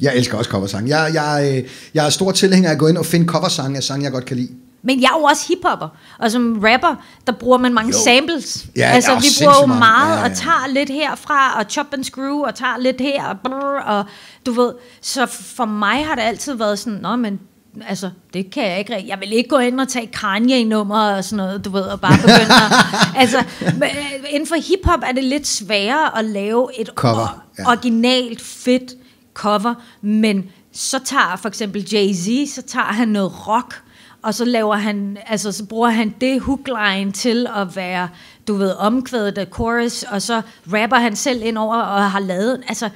Jeg elsker også coversange. Jeg, jeg, øh, jeg er stor tilhænger af at gå ind og finde coversange af sange, jeg godt kan lide. Men jeg er jo også hiphopper, og som rapper, der bruger man mange Jo. samples. Ja, altså, vi bruger jo meget, Ja, ja, og tager lidt herfra, og chop and screw, og tager lidt her, og, brrr, og du ved, så for mig har det altid været sådan, nå, men altså, det kan jeg ikke. Jeg vil ikke gå ind og tage Kanye-nummer og sådan noget, du ved, og bare begynde at, [laughs] altså, øh, inden for hiphop er det lidt sværere at lave et Cover, ja. originalt fedt cover, men så tager for eksempel Jay-Z, så tager han noget rock, og så laver han, altså så bruger han det hookline til at være, du ved, omkvædet af chorus, og så rapper han selv ind over og har lavet, altså,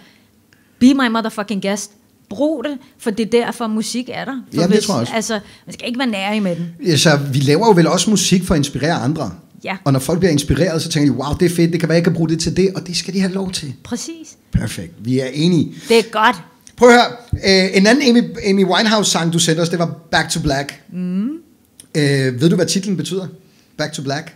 be my motherfucking guest. brug det, for det er derfor, musik er der. For Jamen, det tror jeg også. Altså, man skal ikke være nærig med den. Ja, Så vi laver jo vel også musik for at inspirere andre. Ja. Og når folk bliver inspireret, så tænker de, wow, det er fedt, det kan være, jeg kan bruge det til det, og det skal de have lov til. Præcis. Perfekt, vi er enige. Det er godt. Prøv at høre, øh, en anden Amy, Amy Winehouse-sang, du sendte os, det var Back to Black. Mm. Øh, ved du, hvad titlen betyder? Back to Black?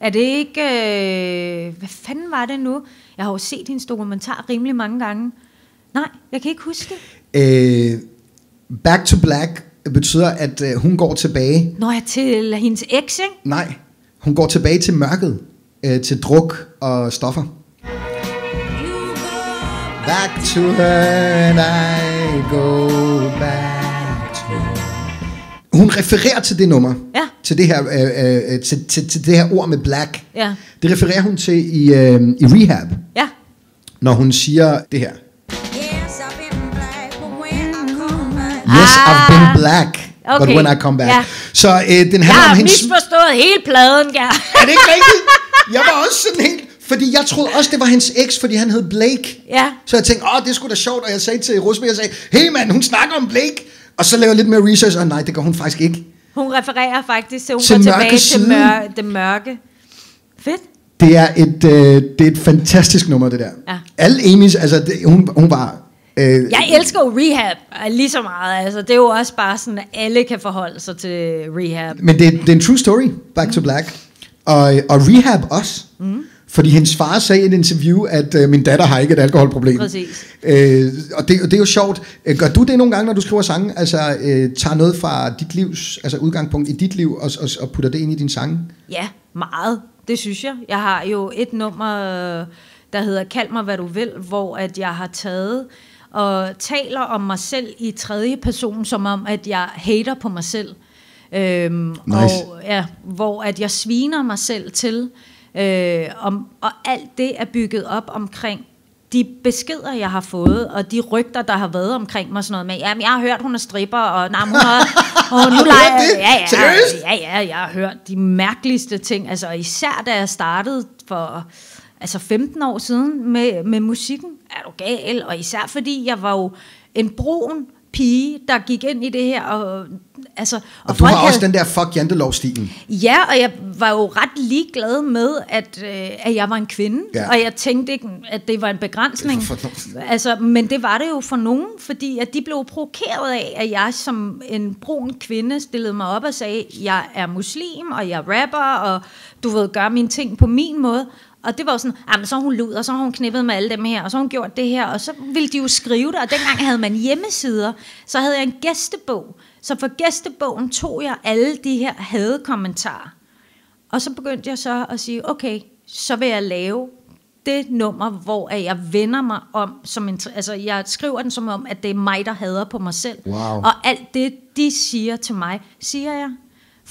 Er det ikke... Øh, hvad fanden var det nu? Jeg har jo set hendes dokumentar rimelig mange gange. Nej, jeg kan ikke huske det. Øh, back to Black betyder, at øh, hun går tilbage. Når jeg til hendes eks, ikke? Nej, hun går tilbage til mørket. Øh, til druk og stoffer. Back to her and I go back to Hun refererer til det nummer. Ja. Til det her, øh, øh, til, til, til det her ord med black. Ja. Det refererer hun til i, øh, i Rehab, Ja. når hun siger det her. Yes, I've been black, but when I come back. Yes, Ah. I've been black, but Okay. when I come back. Ja. Så øh, den handler Jeg om har hendes... misforstået hele pladen, ja. Er det ikke rigtigt? Jeg var også sådan helt... Fordi jeg troede også, det var hendes eks, fordi han hed Blake. Ja. Så jeg tænkte, åh, det sgu da sjovt. Og jeg sagde til Rusby, jeg sagde, hey mand, hun snakker om Blake. Og så laver jeg lidt mere research, og nej, det gør hun faktisk ikke. Hun refererer faktisk til, hun Til går tilbage til siden. mør, det mørke. Fedt. Det er et, øh, det er et fantastisk nummer, det der. Ja. Alle Amy's, altså det, hun, hun var... Øh, Jeg elsker jo rehab øh, lige så meget. Altså, det er jo også bare sådan, at alle kan forholde sig til rehab. Men det, det er en true story, Back to Black. Og, og Rehab også. Mm. Fordi hendes far sagde i et interview, at øh, min datter har ikke et alkoholproblem. Præcis. Øh, og, det, og det er jo sjovt. Øh, Gør du det nogle gange, når du skriver sange? Altså øh, tager noget fra dit livs, altså udgangspunkt i dit liv, og, og, og putter det ind i din sange? Ja, meget. Det synes jeg. Jeg har jo et nummer, der hedder Kald mig, hvad du vil, hvor at jeg har taget og taler om mig selv i tredje person, som om, at jeg hater på mig selv. Øhm, Nice. og, ja, hvor at jeg sviner mig selv til. Øh, om, og alt det er bygget op omkring de beskeder, jeg har fået, og de rygter, der har været omkring mig, sådan noget med, jamen, jeg har hørt, hun er stripper, og nej, hun har, [laughs] og nu leger, det? ja, ja, ja, ja, jeg har hørt de mærkeligste ting, altså især da jeg startede for altså 15 år siden med, med musikken, er du gal, og især fordi jeg var jo en brun pige, der gik ind i det her, og altså... Og, og du har også havde- den der fuck jantelov-stilen. Ja, og jeg var jo ret ligeglad med, at, øh, at jeg var en kvinde, ja. og jeg tænkte ikke, at det var en begrænsning. For- for- Altså, men det var det jo for nogen, fordi at de blev provokeret af, at jeg som en brun kvinde stillede mig op og sagde, jeg er muslim, og jeg rapper, og du ved, gør mine ting på min måde. Og det var jo sådan, jamen, så har hun lud, og så har hun knippet med alle dem her, og så har hun gjort det her, og så ville de jo skrive det, og dengang havde man hjemmesider, så havde jeg en gæstebog. Så for gæstebogen tog jeg alle de her hadekommentarer. Og så begyndte jeg så at sige, okay, så vil jeg lave det nummer, hvor jeg vender mig om, som en, altså jeg skriver den som om, at det er mig, der hader på mig selv. Wow. Og alt det, de siger til mig, siger jeg.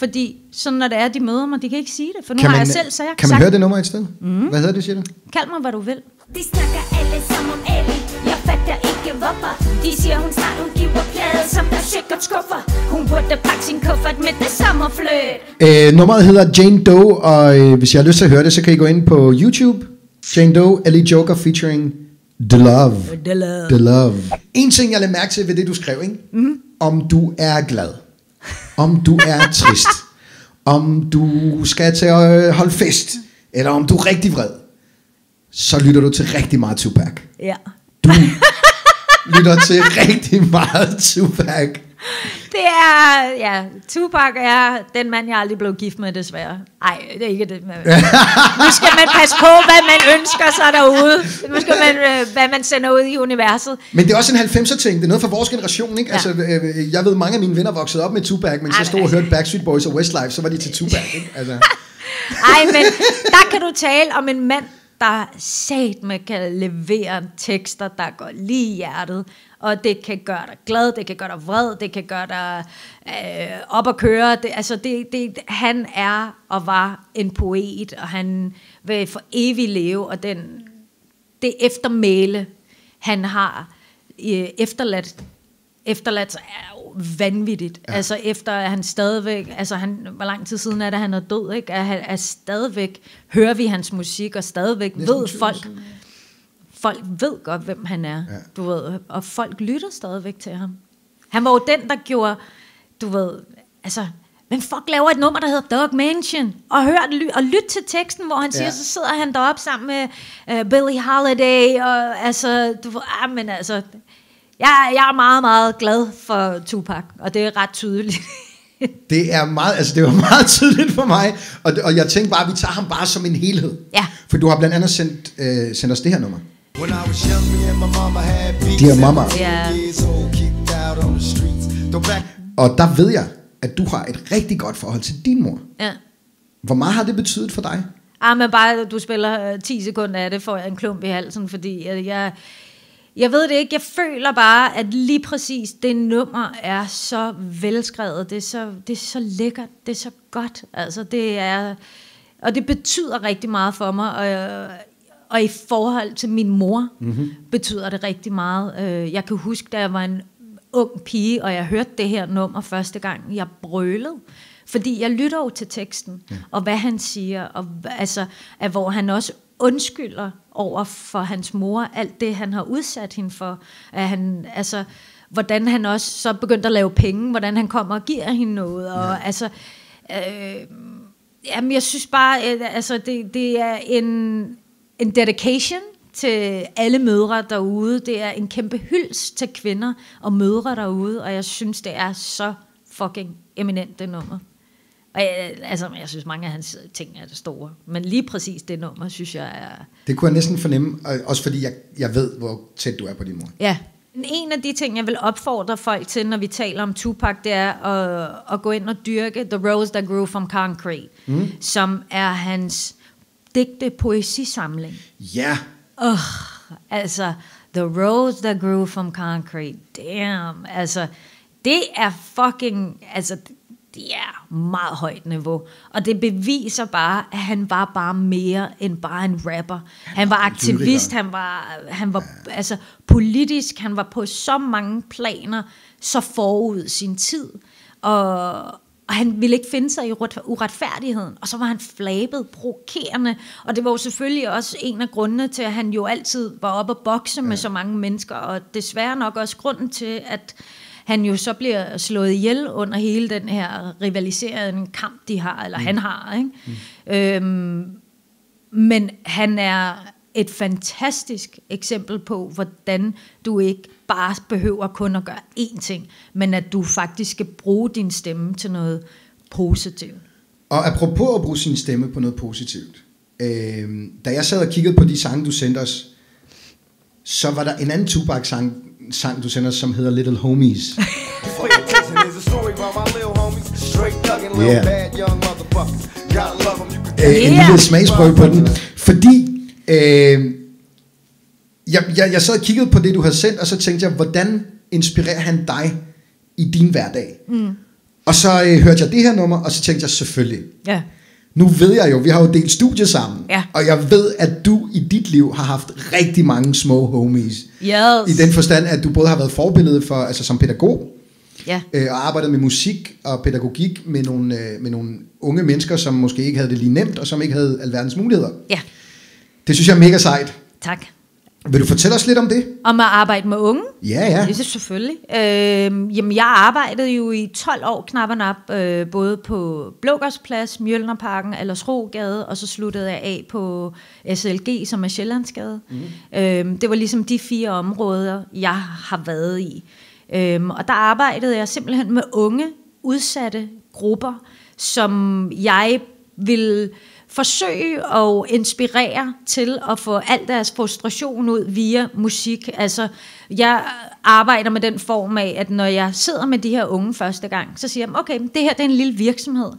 Fordi så når det er, de møder mig, de kan ikke sige det, for nu Kan har man, jeg selv sagt, kan man sagt, høre det nummer et sted? Mm. Hvad hedder det, siger du? kald mig, hvad du vil. De snakker alle sammen om Ali Jeg fatter ikke hvorfor De siger hun snart udgiver plade Som der sikkert skuffer Hun burde pakke sin kuffert med det samme fløt Øh, nummeret hedder Jane Doe, og øh, hvis jeg har lyst til at høre det, så kan I gå ind på YouTube. Jane Doe, Ellie Joker featuring The Love. The love. The Love. En ting, jeg lader mærke til ved det, du skrev, ikke? Mm. om du er glad, om du er trist, om du skal til at øh, holde fest, eller om du er rigtig vred, så lytter du til rigtig meget Tupac. Ja. Du lytter til rigtig meget Tupac. Det er, ja, Tupac er den mand, jeg aldrig blev gift med, desværre. Nej, det er ikke det. Men, [laughs] nu skal man passe på, hvad man ønsker sig derude. Nu skal man, øh, hvad man sender ud i universet. Men det er også en 90'er ting. Det er noget for vores generation, ikke? Ja. Altså, øh, jeg ved, mange af mine venner voksede op med Tupac, men så stod og men- hørte Backstreet Boys og Westlife, så var de til Tupac, ikke? Altså, [laughs] Ej, men der kan du tale om en mand, der sat med kan levere tekster, der går lige i hjertet. Og det kan gøre dig glad, det kan gøre dig vred, det kan gøre dig øh, op at køre. Det, altså det, det, han er og var en poet, og han vil for evigt leve, og den, det eftermæle, han har øh, efterladt, efterladt er jo vanvittigt. Ja. Altså efter at han stadigvæk, altså han, hvor lang tid siden er det, han er død, ikke? At han er stadigvæk, hører vi hans musik, og stadigvæk Næsten ved 20 år folk, siden. Folk ved godt, hvem han er, ja. du ved, og folk lytter stadigvæk til ham. Han var jo den, der gjorde, du ved, altså, men fuck laver et nummer, der hedder Dog Mansion, og hør og lyt til teksten, hvor han siger, Ja. så sidder han deroppe sammen med uh, Billie Holiday, og altså, du ved, ah, men altså, jeg, jeg er meget, meget glad for Tupac, og det er ret tydeligt. [laughs] Det er meget, altså det var meget tydeligt for mig, og, og jeg tænkte bare, at vi tager ham bare som en helhed. Ja. For du har blandt andet sendt, øh, sendt os det her nummer. When I was young, me and my mama had beef. Dear Mama. Back Og der ved jeg, at du har et rigtig godt forhold til din mor. ja. Hvor meget har det betydet for dig? Ah, men bare, du spiller øh, 10 sekunder af det, får jeg en klump i halsen, fordi jeg, jeg, jeg ved det ikke, jeg føler bare, at lige præcis det nummer er så velskrevet, det er så, det er så lækkert, det er så godt, altså det er, og det betyder rigtig meget for mig, og, øh, og i forhold til min mor, mm-hmm. betyder det rigtig meget. Øh, Jeg kan huske, da jeg var en ung pige, og jeg hørte det her nummer første gang, jeg brølede. Fordi jeg lytter jo til teksten, ja. og hvad han siger, og altså, at hvor han også undskylder over for hans mor, alt det, han har udsat hende for. At han, altså, hvordan han også så begyndte at lave penge, hvordan han kommer og giver hende noget. Og, ja. altså, øh, jamen, jeg synes bare, at, altså, det, det er en, en dedication til alle mødre derude. Det er en kæmpe hyls til kvinder og mødre derude, og jeg synes, det er så fucking eminent, det nummer. Og jeg, altså, jeg synes, mange af hans ting er det store. Men lige præcis det nummer, synes jeg er... Det kunne jeg næsten fornemme, og også fordi jeg, jeg ved, hvor tæt du er på din mor. Ja. En af de ting, jeg vil opfordre folk til, når vi taler om Tupac, det er at, at gå ind og dyrke The Rose That Grew From Concrete, mm. som er hans digte poesisamling. Ja, Uh, altså, The Rose That Grew From Concrete, damn, altså, det er fucking, altså, det er meget højt niveau. Og det beviser bare, at han var bare mere end bare en rapper. Han var aktivist, han var, han var altså, politisk, han var på så mange planer, så forud sin tid. Og, og han ville ikke finde sig i uret- uretfærdigheden. Og så var han flabet, provokerende. Og det var jo selvfølgelig også en af grundene til, at han jo altid var oppe og bokse med så mange mennesker. Og desværre nok også grunden til, at han jo så bliver slået ihjel under hele den her rivaliserende kamp, de har, eller mm. han har. Ikke? Mm. Øhm, men han er et fantastisk eksempel på, hvordan du ikke bare behøver kun at gøre én ting, men at du faktisk skal bruge din stemme til noget positivt. Og apropos at bruge sin stemme på noget positivt. Øh, da jeg sad og kiggede på de sange, du sendte os, så var der en anden Tupac-sang, sang, du sendte os, som hedder Little Homies. For your attention is a story about my little homies. Straight thuggin', little Yeah. øh, en lille smagsprøve på den. Fordi øh, jeg, jeg, jeg sad og kiggede på det, du har sendt, og så tænkte jeg, hvordan inspirerer han dig i din hverdag? Mm. Og så øh, hørte jeg det her nummer, og så tænkte jeg selvfølgelig, Ja. nu ved jeg jo, vi har jo delt studie sammen, Ja. og jeg ved, at du i dit liv har haft rigtig mange små homies. Yes. I den forstand, at du både har været forbillede for, altså som pædagog, Ja. øh, og arbejdet med musik og pædagogik med nogle, øh, med nogle unge mennesker, som måske ikke havde det lige nemt, og som ikke havde alverdens muligheder. ja, Det synes jeg er mega sejt. tak. Vil du fortælle os lidt om det? Om at arbejde med unge? Ja, ja. Det er selvfølgelig. Øh, jamen, jeg arbejdede jo i 12 år knap og nap, øh, både på Blågårdsplads, Mjølnerparken, Aldersrogade, og så sluttede jeg af på SLG, som er Sjællandsgade. Mm. Øh, det var ligesom de fire områder, jeg har været i. Øh, og der arbejdede jeg simpelthen med unge, udsatte grupper, som jeg vil forsøge at inspirere til at få al deres frustration ud via musik. Altså, jeg arbejder med den form af, at når jeg sidder med de her unge første gang, så siger jeg, okay, det her det er en lille virksomhed.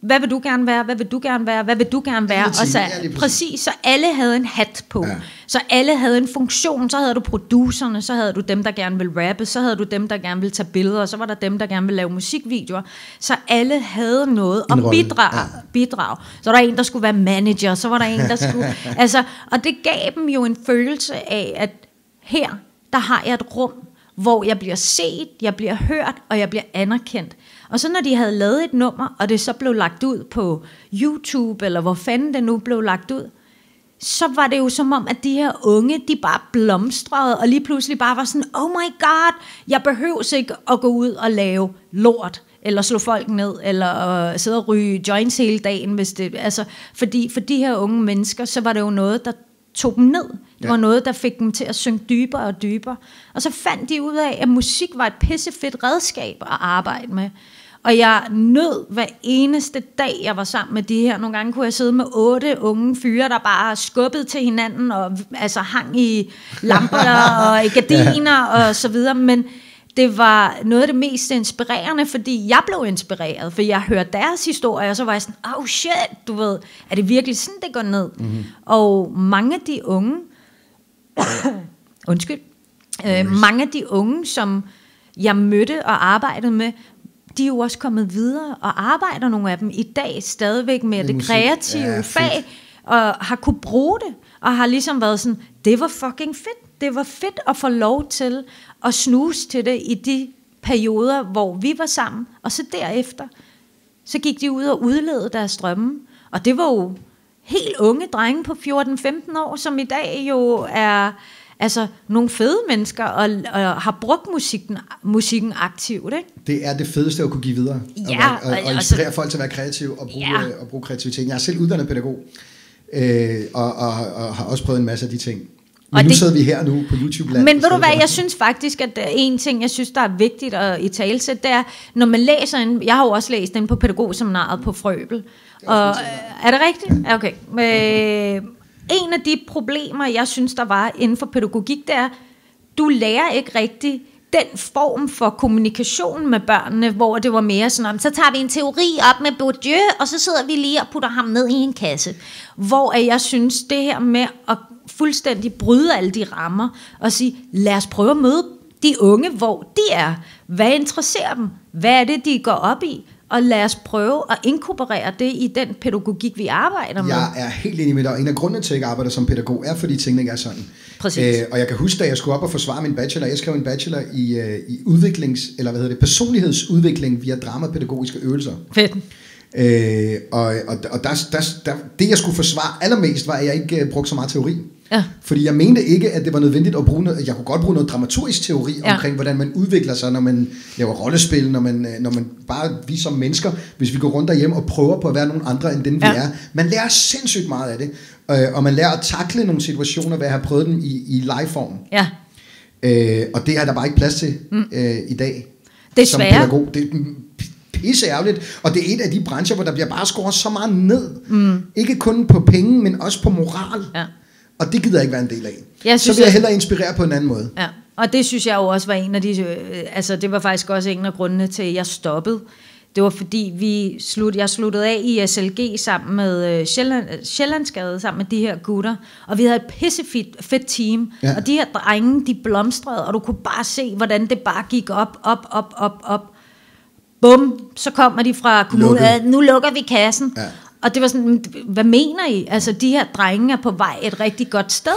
Hvad vil du gerne være? Hvad vil du gerne være? Hvad vil du gerne være? Og så, præcis. så alle havde en hat på. Ja. Så alle havde en funktion. Så havde du producerne, så havde du dem, der gerne ville rappe, så havde du dem, der gerne ville tage billeder, så var der dem, der gerne ville lave musikvideoer. Så alle havde noget at bidrage, ja. bidrage. Så var der en, der skulle være manager, så var der en, der [laughs] skulle... altså, og det gav dem jo en følelse af, at her, der har jeg et rum, hvor jeg bliver set, jeg bliver hørt, og jeg bliver anerkendt. Og så når de havde lavet et nummer, og det så blev lagt ud på YouTube, eller hvor fanden det nu blev lagt ud, så var det jo som om, at de her unge, de bare blomstrede, og lige pludselig bare var sådan, oh my god, jeg behøver ikke at gå ud og lave lort, eller slå folk ned, eller øh, sidde og ryge joints hele dagen, hvis det, altså, fordi for de her unge mennesker, så var det jo noget, der tog dem ned. Det Ja. var noget, der fik dem til at synge dybere og dybere. Og så fandt de ud af, at musik var et pissefedt redskab at arbejde med. Og jeg nød hver eneste dag, jeg var sammen med de her. Nogle gange kunne jeg sidde med otte unge fyre, der bare skubbede til hinanden, og altså hang i lamper [laughs] og i gardiner og så videre. Men det var noget af det mest inspirerende, fordi jeg blev inspireret, for jeg hørte deres historie, og så var jeg sådan, oh shit, du ved, er det virkelig sådan, det går ned? Mm-hmm. Og mange af de unge, [coughs] undskyld, øh, mange af de unge, som jeg mødte og arbejdede med, de er jo også kommet videre og arbejder nogle af dem i dag stadigvæk med, Med det musik. kreative Ja, fedt. fag, og har kunne bruge det, og har ligesom været sådan, det var fucking fedt. Det var fedt at få lov til at snuse til det i de perioder, hvor vi var sammen, og så derefter, så gik de ud og udlevede deres drømme. Og det var jo helt unge drenge på 14-15 år, som i dag jo er altså, nogle fede mennesker, og, og har brugt musikken, musikken aktivt. Ikke? Det er det fedeste at kunne give videre. Ja, og, og, og inspirere så- folk til at være kreative og bruge, Ja. ja. og bruge kreativiteten. Jeg er selv uddannet pædagog, øh, og, og, og har også prøvet en masse af de ting. Men Og nu det- sidder vi her nu på YouTube. Men ved du hvad, jeg synes faktisk, at en ting, jeg synes, der er vigtigt at i talsætte, det er, når man læser en, jeg har jo også læst den på pædagogseminaret på Frøbel, og er det rigtigt? Ja, Okay. Øh, en af de problemer, jeg synes, der var inden for pædagogik, det er, du lærer ikke rigtigt den form for kommunikation med børnene, hvor det var mere sådan, om, så tager vi en teori op med Bourdieu, og så sidder vi lige og putter ham ned i en kasse. Hvor jeg synes, det her med at fuldstændig bryde alle de rammer, og sige, lad os prøve at møde de unge, hvor de er. Hvad interesserer dem? Hvad er det, de går op i? Og lad os prøve at inkorporere det i den pædagogik, vi arbejder med. Jeg er helt enig med dig, en af grundene til, at jeg arbejder som pædagog, er, fordi tingene ikke er sådan. Præcis. Øh, og jeg kan huske, da jeg skulle op og forsvare min bachelor, jeg skrev en bachelor i, øh, i udviklings, eller hvad hedder det, personlighedsudvikling via dramapædagogiske øvelser. Fedt. Øh, og og, og der, der, der, det, jeg skulle forsvare allermest, var, at jeg ikke øh, brugte så meget teori. Ja. Fordi jeg mente ikke, at det var nødvendigt at bruge noget, jeg kunne godt bruge noget dramaturgisk teori Ja. omkring, hvordan man udvikler sig, når man laver rollespil, når man, øh, når man bare, vi som mennesker, hvis vi går rundt derhjemme og prøver på at være nogle andre, end den vi Ja. er. Man lærer sindssygt meget af det, øh, og man lærer at takle nogle situationer ved at have prøvet dem i, i live-form. Ja. Øh, og det er der bare ikke plads til mm. øh, i dag. Desværre. Som pædagog. Det er pisse ærgerligt. Og det er et af de brancher, hvor der bliver bare skåret så meget ned. Mm. Ikke kun på penge, men også på moral. Ja. Og det gider jeg ikke være en del af. Jeg så synes, vil jeg hellere inspirere på en anden måde. Ja, og det synes jeg jo også var en af de, øh, altså det var faktisk også en af grundene til, at jeg stoppede. Det var fordi, vi slut, jeg sluttede af i SLG sammen med øh, Sjælland, Sjællandsgade, sammen med de her gutter, og vi havde et pissefedt fedt team, Ja. og de her drenge, de blomstrede, og du kunne bare se, hvordan det bare gik op, op, op, op, op. Bum, så kommer de fra kommunen, Lukket. "Ja, nu lukker vi kassen. Ja. Og det var sådan, hvad mener I? Altså, de her drenge er på vej et rigtig godt sted,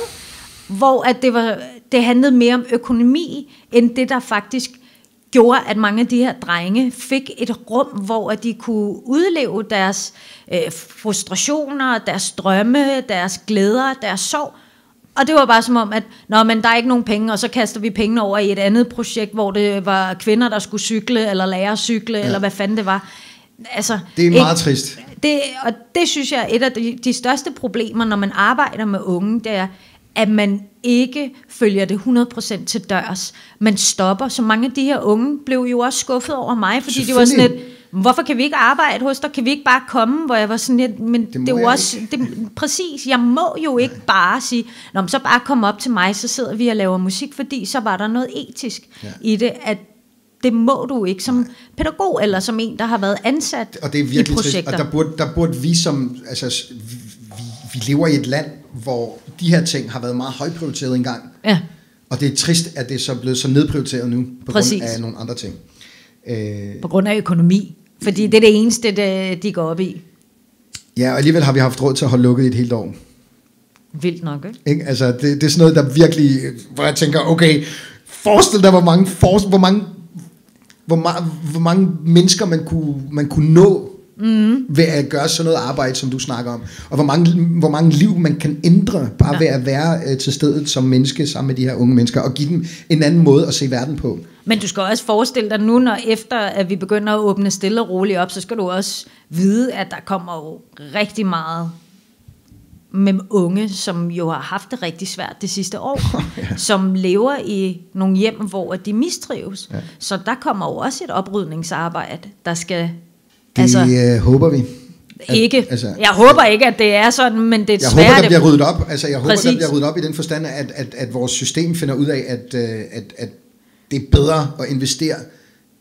hvor at det, var, det handlede mere om økonomi, end det, der faktisk gjorde, at mange af de her drenge fik et rum, hvor at de kunne udleve deres øh, frustrationer, deres drømme, deres glæder, deres sorg. Og det var bare som om, at Nå, men der er ikke nogen penge, og så kaster vi pengene over i et andet projekt, hvor det var kvinder, der skulle cykle, eller lære at cykle, ja. eller hvad fanden det var. Altså, Det er meget trist. Det, og det synes jeg er et af de, de største problemer, når man arbejder med unge, det er, at man ikke følger det 100% til dørs. Man stopper. Så mange af de her unge blev jo også skuffet over mig, fordi de var sådan lidt, Selvfølgelig. hvorfor kan vi ikke arbejde hos dig? Kan vi ikke bare komme? Hvor jeg var sådan lidt, men det, det er jeg også, det, præcis, jeg må jo ikke bare sige, Nå, men så bare kom op til mig, så sidder vi og laver musik, fordi så var der noget etisk ja. i det, at det må du ikke som pædagog, eller som en, der har været ansat Og det er i virkelig trist. projekter. Og der burde, der burde vi som... Altså, vi, vi lever i et land, hvor de her ting har været meget højprioriteret engang. Ja. Og det er trist, at det er så blevet så nedprioriteret nu, på Præcis. grund af nogle andre ting. Øh, På grund af økonomi. Fordi det er det eneste, det, de går op i. ja, og alligevel har vi haft råd til at holde lukket i et helt år. Vildt nok, ikke? Ikke? Altså, det, det er sådan noget, der virkelig, hvor jeg tænker, okay, forestil dig, hvor mange, for, hvor mange, hvor, ma- hvor mange mennesker man kunne, man kunne nå mm. ved at gøre sådan noget arbejde, som du snakker om. Og hvor mange, hvor mange liv man kan ændre, bare ja. ved at være øh, til stedet som menneske sammen med de her unge mennesker, og give dem en anden måde at se verden på. Men du skal også forestille dig nu, når efter at vi begynder at åbne stille og roligt op, så skal du også vide, at der kommer jo rigtig meget med unge, som jo har haft det rigtig svært det sidste år, [laughs] ja. som lever i nogle hjem, hvor de mistrives. Ja. Så der kommer jo også et oprydningsarbejde, der skal... Det altså, øh, håber vi. At, ikke. Altså, jeg håber ikke, at det er sådan, men det er Jeg svært. håber, der bliver ryddet op. Altså, jeg Præcis. håber, der bliver ryddet op i den forstand, at, at, at vores system finder ud af, at, øh, at, at det er bedre at investere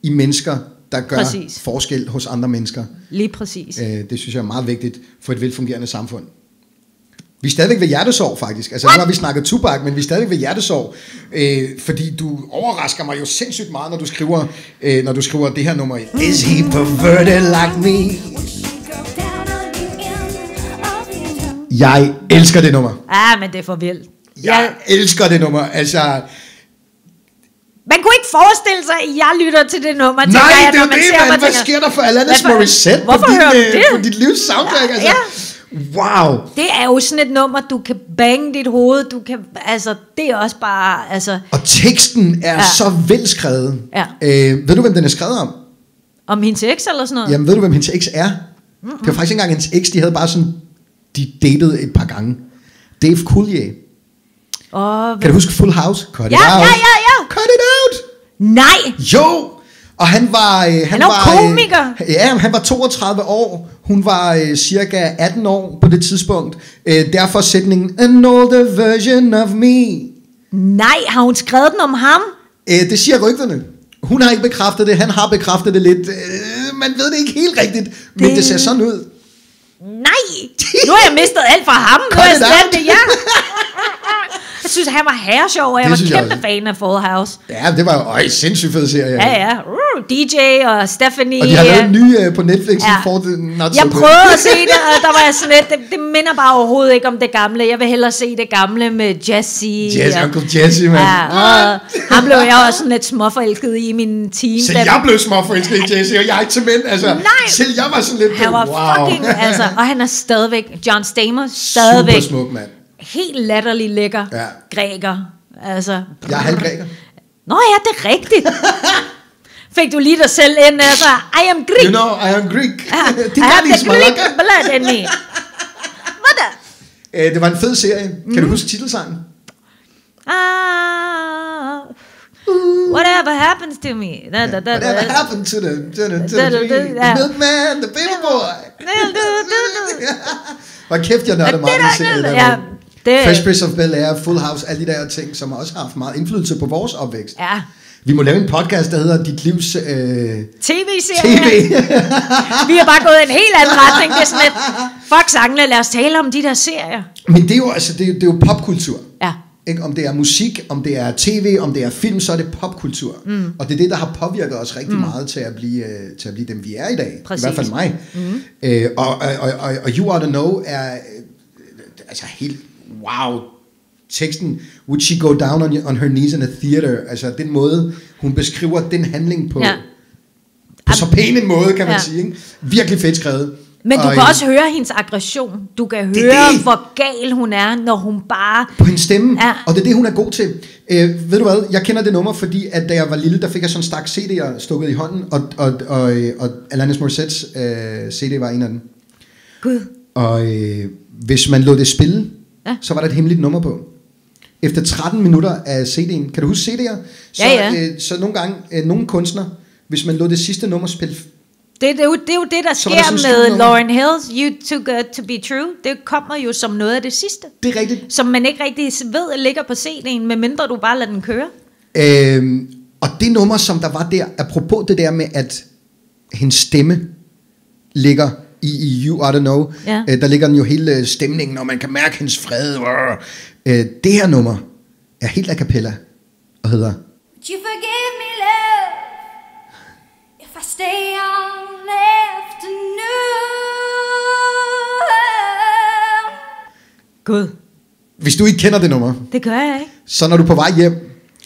i mennesker, der gør Præcis. forskel hos andre mennesker. Lige præcis. Øh, det synes jeg er meget vigtigt for et velfungerende samfund. Vi er stadigvæk ved hjertesorg, faktisk. Altså, nu har vi snakket Tupac, men vi er stadigvæk ved hjertesorg. Øh, fordi du overrasker mig jo sindssygt meget, når du skriver, øh, når du skriver det her nummer. Is he perverted like me? Jeg elsker det nummer. Ah, men det er for vildt. Jeg elsker det nummer. Altså, Man kunne ikke forestille sig, at jeg lytter til det nummer. nej, jeg, det er når jo man det, ser man. Hvad sker der for Alanis Hvorfor- Morissette hvorfor på, din, hører du øh, det? på dit livs soundtrack? Ja, Altså, ja. Wow. Det er jo sådan et nummer, du kan bange dit hoved. Du kan, altså, det er også bare, altså, Og teksten er Ja. så velskrevet. Ja. Øh, ved du, hvem den er skrevet om? om hendes eks eller sådan noget. Jamen, ved du, hvem hendes eks er? Mm-hmm. Det var faktisk ikke engang hendes eks, de havde bare sådan, de datede et par gange. Dave Coulier. Og, Kan du huske Full House? Cut it Ja, out. ja, ja, ja. Cut it out. nej, Jo. Og han var... Øh, han, jo var, komiker. Øh, ja, han var 32 år. Hun var øh, cirka 18 år på det tidspunkt. Øh, derfor sætningen, an older version of me. nej, har hun skrevet den om ham? Øh, det siger rygterne. Hun har ikke bekræftet det, han har bekræftet det lidt. Øh, man ved det ikke helt rigtigt, men Det- ser sådan ud. Nej, nu har jeg mistet alt fra ham. Nu er jeg slet det, ja. [laughs] Jeg synes, han var herresjov, og jeg Det var jeg kæmpe også. fan af Full House. Ja, det var jo øj, sindssygt fed serie. Ja, ja. Uh, DJ og Stephanie. Og de har lavet øh, en ny øh, på Netflix, Ja. for det not Jeg so prøvede at [laughs] se det, og der var jeg sådan lidt, det, det minder bare overhovedet ikke om det gamle. Jeg vil hellere se det gamle med Jesse. Jesse, og, Uncle Jesse, mand. ja, og ham blev jeg også sådan lidt småforelsket i min team. Så jeg blev småforelsket i Jesse, og jeg er ikke til mænd. Altså, Nej. Selv jeg var sådan lidt, Han var wow. fucking, altså, og han er stadigvæk, John Stamos, stadigvæk Super smuk, mand. Helt latterlig lækker Ja. græker. Altså, Jeg er halvgræker. Nå ja, det er rigtigt. [laughs] Fik du lige dig selv ind, altså, I am Greek. You know, I am Greek. Ah, [laughs] Det I have the Greek blood in me. [laughs] Hvad da? Øh, Det var en fed serie. Kan Mm. du huske titelsangen? Ah, whatever happens to me. Da, da, da, Whatever da. happened to the, to the, to Da, da, da, tree? ja. the milkman, the baby boy. Da, da, da, da. Hvor kæft, jeg nørder meget i serien. Det, Fresh Prince of Bel-Air, Full House, alle de der ting, som også har haft meget indflydelse på vores opvækst. ja. Vi må lave en podcast, der hedder Dit Livs øh, TV-serie. TV. [laughs] Vi har bare gået en helt anden retning. Det er sådan lidt, fuck sangene, lad os tale om de der serier. Men det er jo, altså, det er, det er jo popkultur. Ja. Ikke? Om det er musik, om det er tv, om det er film, så er det popkultur. Mm. Og det er det, der har påvirket os rigtig mm. meget til at, blive, øh, til at blive dem, vi er i dag. Præcis. I hvert fald mig. Mm. Øh, og, og, og, og, og You Ought to Know er øh, altså helt wow. Teksten, would she go down on, on her knees in a theater? Altså den måde, hun beskriver den handling på. Ja. På så pæn en måde, kan man Ja. sige. Ikke? Virkelig fedt skrevet. Men du Og, kan øh, også høre hendes aggression. Du kan Det høre, det. hvor gal hun er, når hun bare... På hendes stemme, Ja. og det er det, hun er god til. Øh, ved du hvad, jeg kender det nummer, fordi at da jeg var lille, der fik jeg sådan en stak CD'er stukket i hånden, og, og, og, og Alanis Morissettes øh, CD var en af dem. Gud. Og øh, hvis man lod det spille, Ja. så var der et hemmeligt nummer på. Efter 13 minutter af CD'en, kan du huske CD'er? Så, Ja, ja. Øh, så nogle gange, øh, nogle kunstnere, hvis man lod det sidste nummer spille, Det, det, er jo, det er jo det, der Så der sker en med. Lauren Hills You Too Good To Be True. Det kommer jo som noget af det sidste. det er rigtigt. Som man ikke rigtig ved ligger på CD'en, medmindre du bare lader den køre. Øhm, og det nummer, som der var der, apropos det der med, at hendes stemme ligger i, i You Ought to Know, Ja. øh, der ligger den jo hele øh, stemningen, og man kan mærke hendes fred. Øh, det her nummer er helt a cappella, og hedder Would you forgive me, love, if I stay on afternoon? Gud, Hvis du ikke kender det nummer, det gør jeg ikke. så når du er på vej hjem,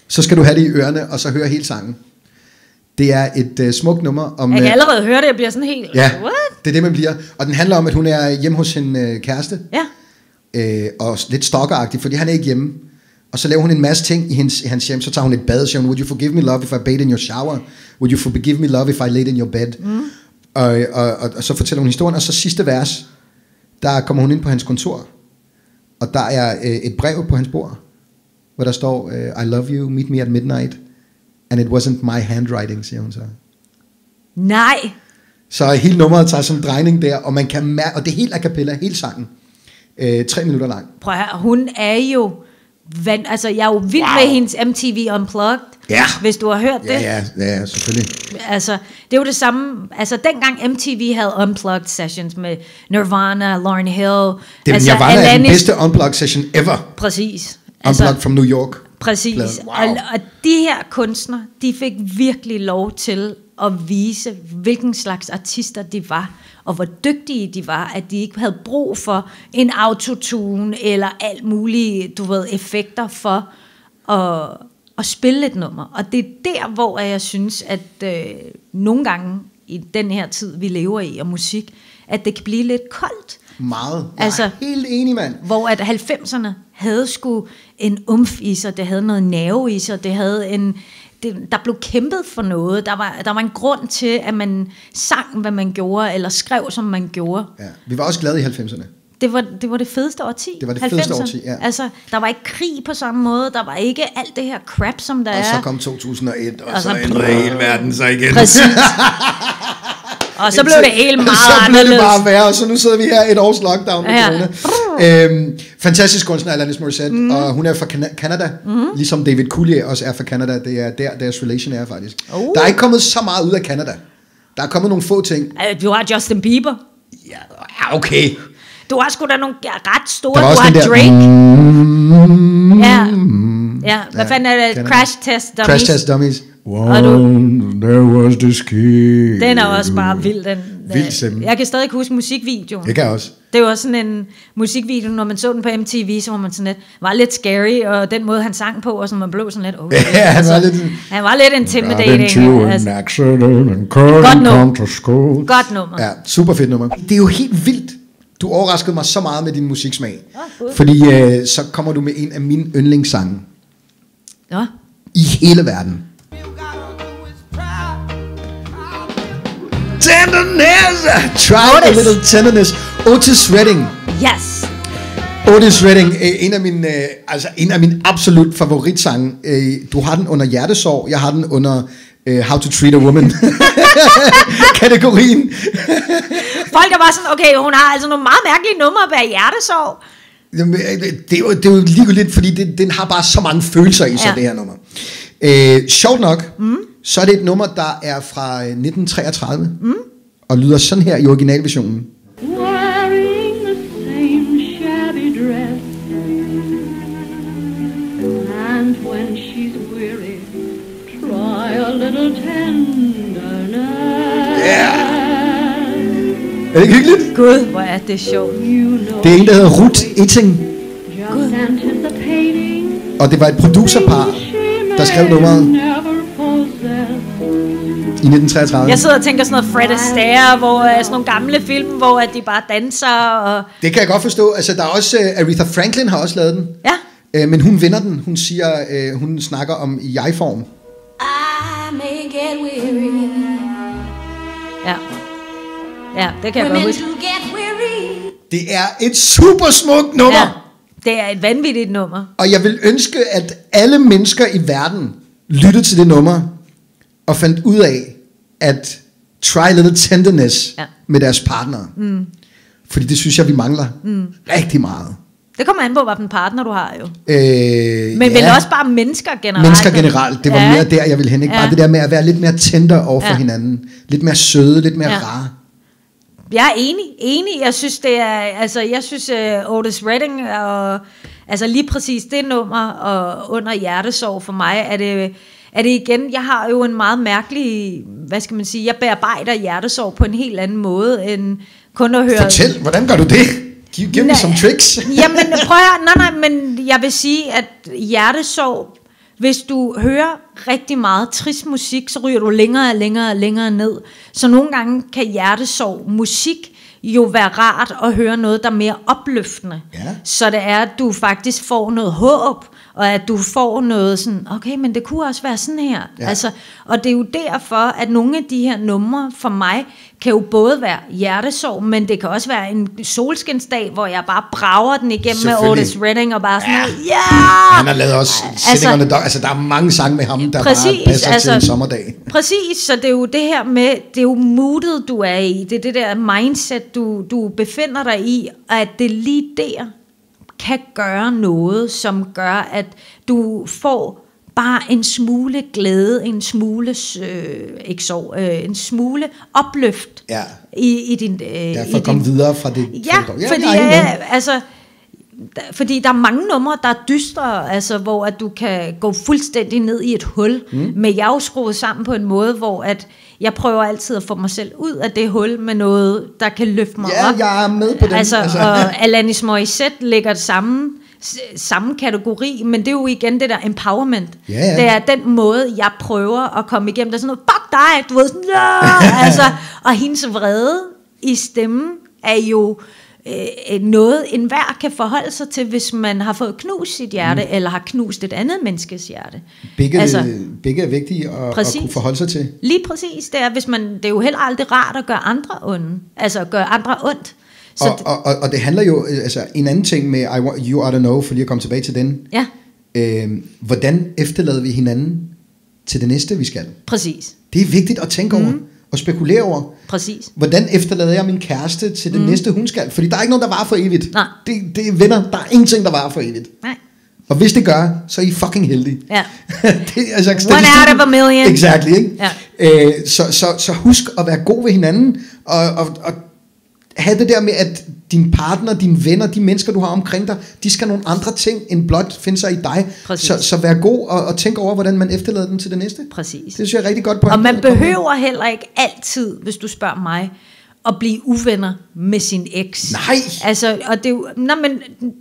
så skal du have det i ørerne, og så høre hele sangen. Det er et øh, smukt nummer om... Jeg kan øh, allerede høre det, jeg bliver sådan helt... Ja, What? Det er det, man bliver. Og den handler om, at hun er hjemme hos sin øh, kæreste, Ja. øh, og lidt stalkeragtig, fordi han er ikke hjemme. Og så laver hun en masse ting i hans, i hans hjem. Så tager hun et bad, siger hun, would you forgive me love if I bathed in your shower? Would you forgive me love if I laid in your bed? Mm. Og, og, og, og, så fortæller hun historien, og så sidste vers, der kommer hun ind på hans kontor, og der er øh, et brev på hans bord, hvor der står, øh, I love you, meet me at midnight, and it wasn't my handwriting, siger hun så. Nej. Så hele nummeret tager sådan en drejning der, og man kan mærke, og det er helt a cappella, hele sangen. Øh, tre minutter lang. Prøv at høre, hun er jo... Vand, altså, jeg er jo vild wow. med hendes MTV Unplugged. Ja. Hvis du har hørt det. Ja, ja, ja, selvfølgelig. Altså, det er jo det samme. Altså, dengang MTV havde Unplugged sessions med Nirvana, Lauryn Hill. Det altså, altså, Nirvana er den Alanis- bedste unplugged session ever. Præcis. Unplugged from New York. Præcis. Wow. Og, og de her kunstnere, de fik virkelig lov til at vise, hvilken slags artister de var, og hvor dygtige de var, at de ikke havde brug for en autotune eller alt muligt, du ved, effekter for at, at spille et nummer. Og det er der, hvor jeg synes, at øh, nogle gange i den her tid, vi lever i, og musik, at det kan blive lidt koldt. Meget. Jeg Altså- er helt enig, mand. Hvor at 90'erne havde sgu en umf i sig, det havde noget nerve i sig, det havde en, det, der blev kæmpet for noget, der var, der var en grund til, at man sang, hvad man gjorde, eller skrev, som man gjorde. Ja. Vi var også glade i 90'erne. Det var, det var det fedeste årti. Det var det fedeste 90'erne. årti, ja. Altså, der var ikke krig på samme måde, der var ikke alt det her crap, som der Og er. så kom 2001, og, Og så så- ændrede hele verden sig igen. Præcis. [laughs] Og så blev det helt [laughs] meget så blev det bare værre, og så nu sidder vi her et års lockdown med Ja. corona. Øhm, fantastisk kunstner, Alanis Morissette, mm. og hun er fra Cana- Canada, mm. ligesom David Coulier også er fra Canada. Det er der, deres relation er faktisk. Oh. Der er ikke kommet så meget ud af Canada. Der er kommet nogle få ting. Øh, Du har Justin Bieber. Ja, okay. Du har sgu da nogle ret store. Du har den der- Drake. Ja. Ja, hvad Ja, fanden er det? Crash Test Dummies. Crash Test Dummies. Du- there was this kid. Den er også bare vild. Den, Vild simpelthen. Jeg kan stadig huske musikvideoen. Det kan jeg også. Det var sådan en musikvideo, når man så den på MTV, så var man sådan lidt, var lidt scary, og den måde, han sang på, og så man blev sådan lidt, oh, [laughs] Ja, han var lidt- han var lidt intimidating. Altså, accident and Godt nummer. godt nummer. Ja, super fedt nummer. Det er jo helt vildt. Du overraskede mig så meget med din musiksmag. Gud. fordi øh, så kommer du med en af mine yndlingssange Nå. i hele verden. Tenderness! Try a Otis. little tenderness. Otis Redding. Yes. Otis Redding, øh, en af mine, øh, altså en af mine absolut favoritsange. Øh, Du har den under hjertesorg, jeg har den under øh, How to Treat a Woman. [laughs] Kategorien. Folk er bare sådan, okay, hun har altså nogle meget mærkelige numre bag hjertesorg. Jamen, øh, Det er jo, det er jo ligegyldigt, fordi det, den har bare så mange følelser i sig, Ja. det her nummer. Øh, sjovt nok, mm. så er det et nummer, der er fra øh, 1933, mm. og lyder sådan her i originalversionen. Er det ikke hyggeligt? Gud, hvor er det sjovt. Det er en, der hedder Ruth Itting, anticipating. og det var et producerpar, der skrev nummeret i 1933. Jeg sidder og tænker sådan noget Fred Astaire, hvor uh, sådan nogle gamle film, hvor at de bare danser. Og... Det kan jeg godt forstå. Altså, der er også, uh, Aretha Franklin har også lavet den. Ja. Uh, men hun vinder den. Hun siger, uh, hun snakker om i jeg-form. I may get weary. Ja. Ja, det kan jeg godt huske. do get weary. Det er et super smukt nummer. Ja, det er et vanvittigt nummer. Og jeg vil ønske, at alle mennesker i verden lyttede til det nummer, og fandt ud af, at try a little tenderness Ja. med deres partnere. Mm. Fordi det synes jeg, vi mangler mm. rigtig meget. Det kommer an på, hvilken partner du har jo. Øh, Men ja. vel også bare mennesker generelt. Mennesker generelt, det var Ja. mere der, jeg ville hen. Ikke? Ja. Bare det der med at være lidt mere tender over for Ja. hinanden. Lidt mere søde, lidt mere Ja. rare. Jeg er enig, enig. Jeg synes, det er, altså, jeg synes, uh, Otis Redding, og, altså lige præcis det nummer, og under hjertesorg for mig, er det, er det igen, jeg har jo en meget mærkelig, hvad skal man sige, jeg bearbejder hjertesorg på en helt anden måde, end kun at høre... Fortæl, hvordan gør du det? Give, give me Nej. some tricks. Jamen, prøv at høre, [laughs] nej, nej, men jeg vil sige, at hjertesorg Hvis du hører rigtig meget trist musik, så ryger du længere og længere og længere ned. Så nogle gange kan hjertesorg musik jo være rart at høre noget, der er mere opløftende. Ja. Så det er, at du faktisk får noget håb, og at du får noget sådan, okay, men det kunne også være sådan her. Ja. Altså, og det er jo derfor, at nogle af de her numre for mig, kan jo både være hjertesorg, men det kan også være en solskinsdag, hvor jeg bare brager den igennem med. Otis Redding, og bare sådan, Ja. ja, ja! Han har lavet også Altså- altså, der, altså der er mange sange med ham, der Præcis, bare passer altså, til altså- en sommerdag. Præcis, så det er jo det her med, det er jo moodet, du er i, det er det der mindset, du, du befinder dig i, at det lige der kan gøre noget, som gør, at du får bare en smule glæde, en smule, øh, ikke sorg, øh, en smule opløft Ja. i, i din... Øh, Ja, i for at komme din, videre fra det. Ja, fra det- fordi, med. ja, altså, der, fordi der er mange numre, der er dystre, altså, hvor at du kan gå fuldstændig ned i et hul. Mm. Men jeg skruet sammen på en måde, hvor at jeg prøver altid at få mig selv ud af det hul med noget, der kan løfte mig Ja, op. jeg er med på den. Altså, Altså. og Alanis Morissette ligger det samme, samme kategori, men det er jo igen det der empowerment. Ja, ja. Det er den måde, jeg prøver at komme igennem. Det er sådan noget, fuck dig, du ved sådan, "Nå!" altså, og hendes vrede i stemmen er jo øh, noget, enhver kan forholde sig til, hvis man har fået knust sit hjerte, mm. eller har knust et andet menneskes hjerte. Begge, Altså- begge er vigtige at, at Præcis. kunne forholde sig til. Lige præcis, det er, hvis man, det er jo heller aldrig rart at gøre andre onde, altså at gøre andre ondt. Så Og, og, og, og det handler jo, øh, altså en anden ting med I want, You Ought to Know, for lige at komme tilbage til den. ja, Øh, hvordan efterlader vi hinanden til det næste, vi skal? præcis, Det er vigtigt at tænke over og spekulere over. præcis. Hvordan efterlader jeg min kæreste til det næste, hun skal? Fordi der er ikke noget, der varer for evigt. Nej. Det, det er venner, der er ingenting, der varer for evigt. Nej. Og hvis det gør, så er I fucking heldige. Ja. [laughs] det, altså, One out of a million. Exactly, ikke? Ja. Øh, så, så, så husk at være god ved hinanden, og, og, og have det der med, at din partner, dine venner, de mennesker, du har omkring dig, de skal nogle andre ting, end blot finde sig i dig. Præcis. Så, så vær god og, og tænk over, hvordan man efterlader dem til det næste. Præcis. Det synes jeg er rigtig godt på. Og man behøver heller ikke altid, hvis du spørger mig, at blive uvenner med sin eks. Nej. Altså, og det nå, men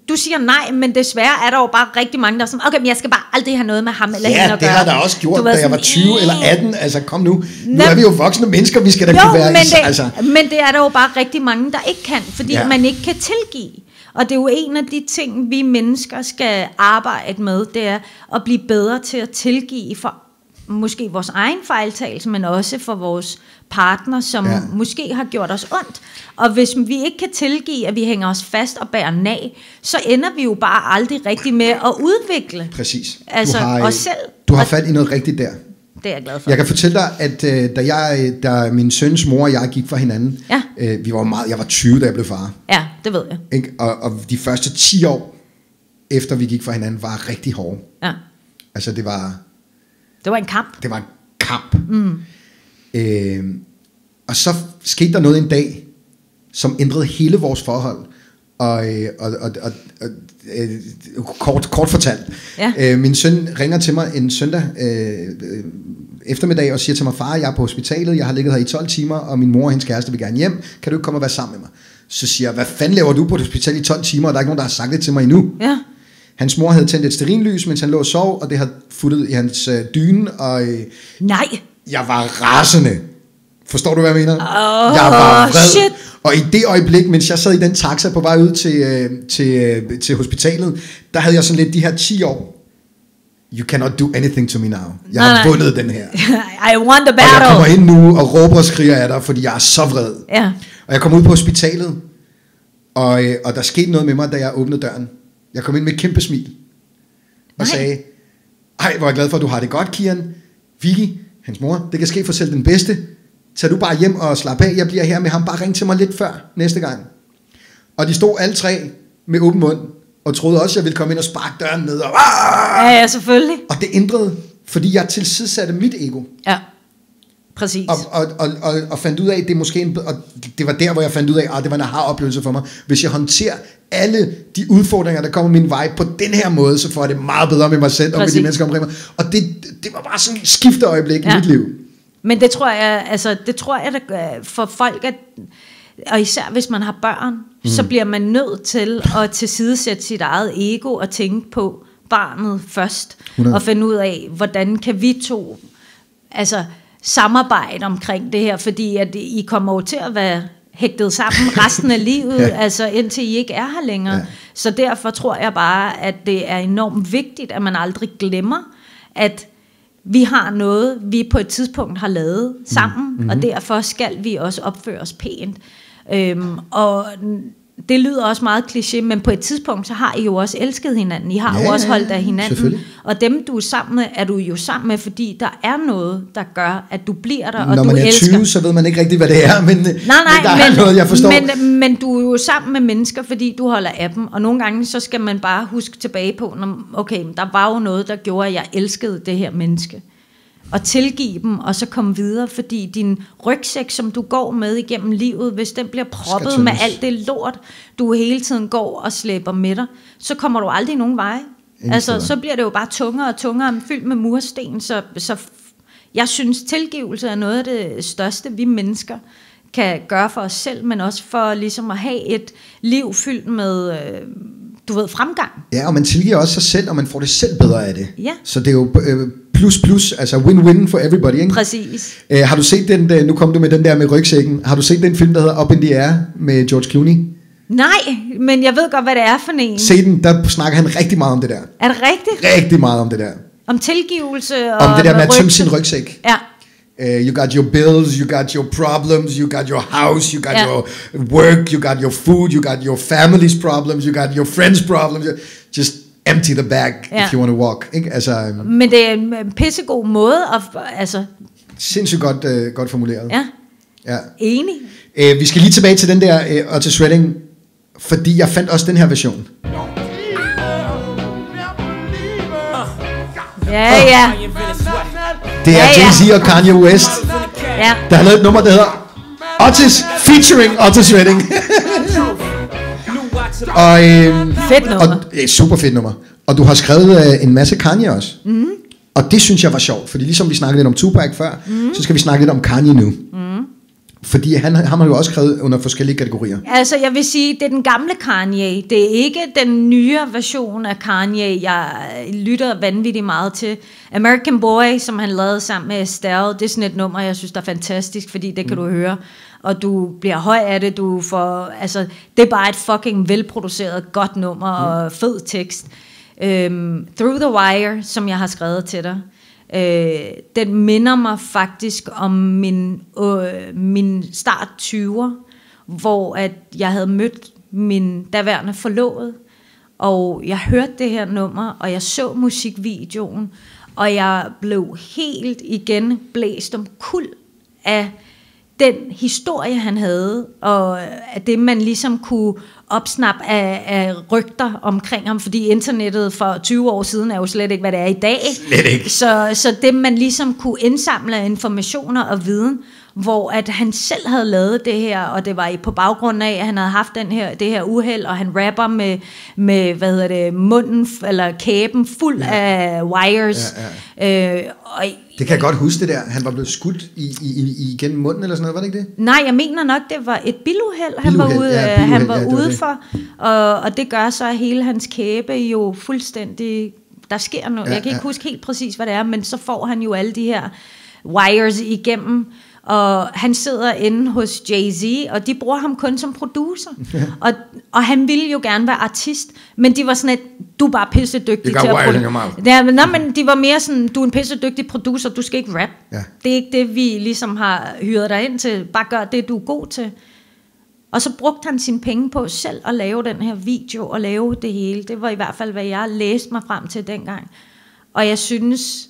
du siger nej, men desværre er der jo bare rigtig mange, der er sådan, okay, men jeg skal bare aldrig have noget med ham eller hende Ja, at det gøre. har jeg da også gjort, da ved jeg var sådan, 20 eller "Øh." 18. Altså, kom nu. Nu Nå. er vi jo voksne mennesker, vi skal da Jo, kunne være men det, Altså, men det er der jo bare rigtig mange, der ikke kan, fordi Ja. ja. man ikke kan tilgive. Og det er jo en af de ting, vi mennesker skal arbejde med, det er at blive bedre til at tilgive for måske vores egen fejltagelse, men også for vores partner, som Ja. måske har gjort os ondt. Og hvis vi ikke kan tilgive, at vi hænger os fast og bærer nag, så ender vi jo bare aldrig rigtig med at udvikle. præcis. Altså, du har, os selv. Du har fat i noget rigtigt der. Det er jeg glad for. Jeg kan fortælle dig, at øh, da, jeg, da min søns mor og jeg gik fra hinanden, Ja. øh, vi var meget, jeg var 20, da jeg blev far. Ja, det ved jeg. Ikke? Og, og de første 10 år, efter vi gik fra hinanden, var rigtig hårde. Ja. Altså det var, Det var en kamp. det var en kamp. Mm. Øh, og så skete der noget en dag, som ændrede hele vores forhold. Og, øh, og, og, og, og øh, kort, kort fortalt. Ja. Øh, min søn ringer til mig en søndag øh, øh, eftermiddag og siger til mig, far, jeg er på hospitalet, jeg har ligget her i 12 timer, og min mor og hendes kæreste vil gerne hjem. Kan du ikke komme og være sammen med mig? Så siger jeg, hvad fanden laver du på et hospital i 12 timer, og der er ikke nogen, der har sagt det til mig endnu. Ja. Hans mor havde tændt et sterinlys, mens han lå og sov, og det havde futtet i hans øh, dyne, og øh, Nej. jeg var rasende. Forstår du, hvad jeg mener? Åh, jeg var vred. shit. Og i det øjeblik, mens jeg sad i den taxa på vej ud til, øh, til, øh, til hospitalet, der havde jeg sådan lidt de her 10 år. You cannot do anything to me now. Jeg Nej, har nej. vundet den her. [laughs] I won the Og jeg kommer battle. ind nu og råber og skriger af dig, fordi jeg er så vred. Ja. Og jeg kom ud på hospitalet, og, øh, og der skete noget med mig, da jeg åbnede døren. Jeg kom ind med et kæmpe smil. Og Nej. sagde, ej, hvor er jeg glad for, at du har det godt, Kian. Vicky, hans mor, det kan ske for selv den bedste. Tag du bare hjem og slap af, jeg bliver her med ham. Bare ring til mig lidt før næste gang. Og de stod alle tre med åben mund, og troede også, at jeg ville komme ind og sparke døren ned. Og, Ja, ja, selvfølgelig. og det ændrede, fordi jeg tilsidsatte mit ego. Ja. Præcis. Og, og, og, og, og fandt ud af, at det måske en, og det var der, hvor jeg fandt ud af, at det var en aha-oplevelse for mig. Hvis jeg håndterer alle de udfordringer, der kommer min vej på den her måde, så får jeg det meget bedre med mig selv og med Præcis. de mennesker omkring mig. Og det, det var bare sådan et skifteøjeblik ja. i mit liv. Men det tror jeg, altså, det tror jeg, der for folk, at, og især hvis man har børn, mm. så bliver man nødt til at tilsidesætte sit eget ego og tænke på, barnet først, 100. og finde ud af, hvordan kan vi to altså, samarbejde omkring det her, fordi at I kommer jo til at være hægtet sammen [laughs] resten af livet, ja. altså indtil I ikke er her længere. Ja. Så derfor tror jeg bare, at det er enormt vigtigt, at man aldrig glemmer, at vi har noget, vi på et tidspunkt har lavet sammen, mm-hmm. og derfor skal vi også opføre os pænt. Øhm, og det lyder også meget kliché, men på et tidspunkt, så har I jo også elsket hinanden. I har Ja, jo også holdt af hinanden. Og dem, du er sammen med, er du jo sammen med, fordi der er noget, der gør, at du bliver der, og Når du man er elsker. 20, så ved man ikke rigtig, hvad det er, men, Nej, men nej, der men, er noget, jeg forstår. Men, men du er jo sammen med mennesker, fordi du holder af dem, og nogle gange så skal man bare huske tilbage på, når, okay, men der var jo noget, der gjorde, at jeg elskede det her menneske. Og tilgive dem, og så komme videre, fordi din rygsæk, som du går med igennem livet, hvis den bliver proppet med alt det lort, du hele tiden går og slæber med dig, så kommer du aldrig nogen vej. Ingen Altså, steder. så bliver det jo bare tungere og tungere, fyldt med mursten, så, så jeg synes, tilgivelse er noget af det største, vi mennesker kan gøre for os selv, men også for ligesom at have et liv fyldt med, øh, du ved, fremgang. Ja, og man tilgiver også sig selv, og man får det selv bedre af det. Ja. Så det er jo øh, plus plus, altså win-win for everybody, ikke? Præcis. Øh, har du set den, der, nu kom du med den der med rygsækken, har du set den film, der hedder Up in the Air med George Clooney? Nej, men jeg ved godt, hvad det er for en. Se den, der snakker han rigtig meget om det der. Er det rigtigt? Rigtig meget om det der. Om tilgivelse og Om det der med at tømme sin rygsæk. Ja. Uh, you got your bills, you got your problems, you got your house, you got Ja. your work, you got your food, you got your family's problems, you got your friends' problems. Just empty the bag Ja. if you want to walk. Ikke? Altså, øhm, Men det er en øh, pissegod måde at, altså, sindssygt godt, uh, godt formuleret. ja, Ja. enig. Uh, vi skal lige tilbage til den der, uh, og til shredding, fordi jeg fandt også den her version. Ja, ja, Det er Ja, ja. Jay-Z og Kanye West, ja. der har lavet et nummer, der hedder Otis featuring Otis Redding. [laughs] og, øh, Fedt nummer. Og, et super fedt nummer. Og du har skrevet øh, en masse Kanye også. Mm. Og det synes jeg var sjovt, fordi ligesom vi snakkede lidt om Tupac før, mm. så skal vi snakke lidt om Kanye nu. Mm. Fordi han har man jo også skrevet under forskellige kategorier. Altså, jeg vil sige, det er den gamle Kanye. Det er ikke den nyere version af Kanye, jeg lytter vanvittigt meget til. American Boy, som han lavede sammen med Estelle, det er sådan et nummer, jeg synes, der er fantastisk, fordi det kan mm. du høre. Og du bliver høj af det, du får, altså, det er bare et fucking velproduceret, godt nummer mm. og fed tekst. Um, Through the Wire, som jeg har skrevet til dig, Øh, den minder mig faktisk om min, øh, min start 20'er, hvor at jeg havde mødt min daværende forlovede, og jeg hørte det her nummer, og jeg så musikvideoen, og jeg blev helt igen blæst om kul af den historie, han havde, og af det, man ligesom kunne opsnappe af, af rygter omkring ham, fordi internettet for 20 år siden er jo slet ikke, hvad det er i dag. Slet ikke. Så, så det, man ligesom kunne indsamle informationer og viden, hvor at han selv havde lavet det her, og det var på baggrund af, at han havde haft den her, det her uheld, og han rapper med, med hvad hedder det, munden, eller kæben fuld ja. af wires. Ja, ja. Øh, og Det kan jeg godt huske det der. Han var blevet skudt i, i, i, igennem munden eller sådan noget, var det ikke det? Nej, jeg mener nok, det var et biluheld, han var ude, ja, biluheld, han var ja, ude det. for. Og, og det gør så, at hele hans kæbe jo fuldstændig... Der sker noget. Ja, jeg kan ikke ja. huske helt præcis, hvad det er, men så får han jo alle de her wires igennem. Og han sidder inde hos Jay-Z, og de bruger ham kun som producer. [laughs] og, og han ville jo gerne være artist, men de var sådan, at du er bare pisse dygtig You got til at wires in produ- your mouth. Ja, men, nej, men de var mere sådan, du er en pisse dygtig producer, du skal ikke rap. Ja. Det er ikke det, vi ligesom har hyret dig ind til. Bare gør det, du er god til. Og så brugte han sine penge på selv at lave den her video og lave det hele. Det var i hvert fald, hvad jeg læste mig frem til dengang. Og jeg synes,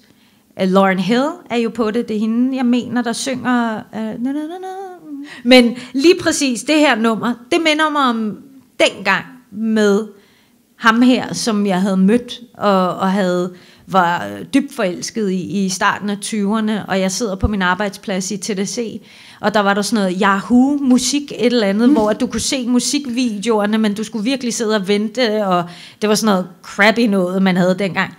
Lauren Hill er jo på det. Det er hende, jeg mener, der synger... Uh, na, na, na, na. Men lige præcis det her nummer, det minder mig om dengang med ham her, som jeg havde mødt og, og havde var dybt forelsket i, i starten af 20'erne, og jeg sidder på min arbejdsplads i TDC, og der var der sådan noget Yahoo musik et eller andet, mm. hvor at du kunne se musikvideoerne, men du skulle virkelig sidde og vente, og det var sådan noget crappy noget, man havde dengang.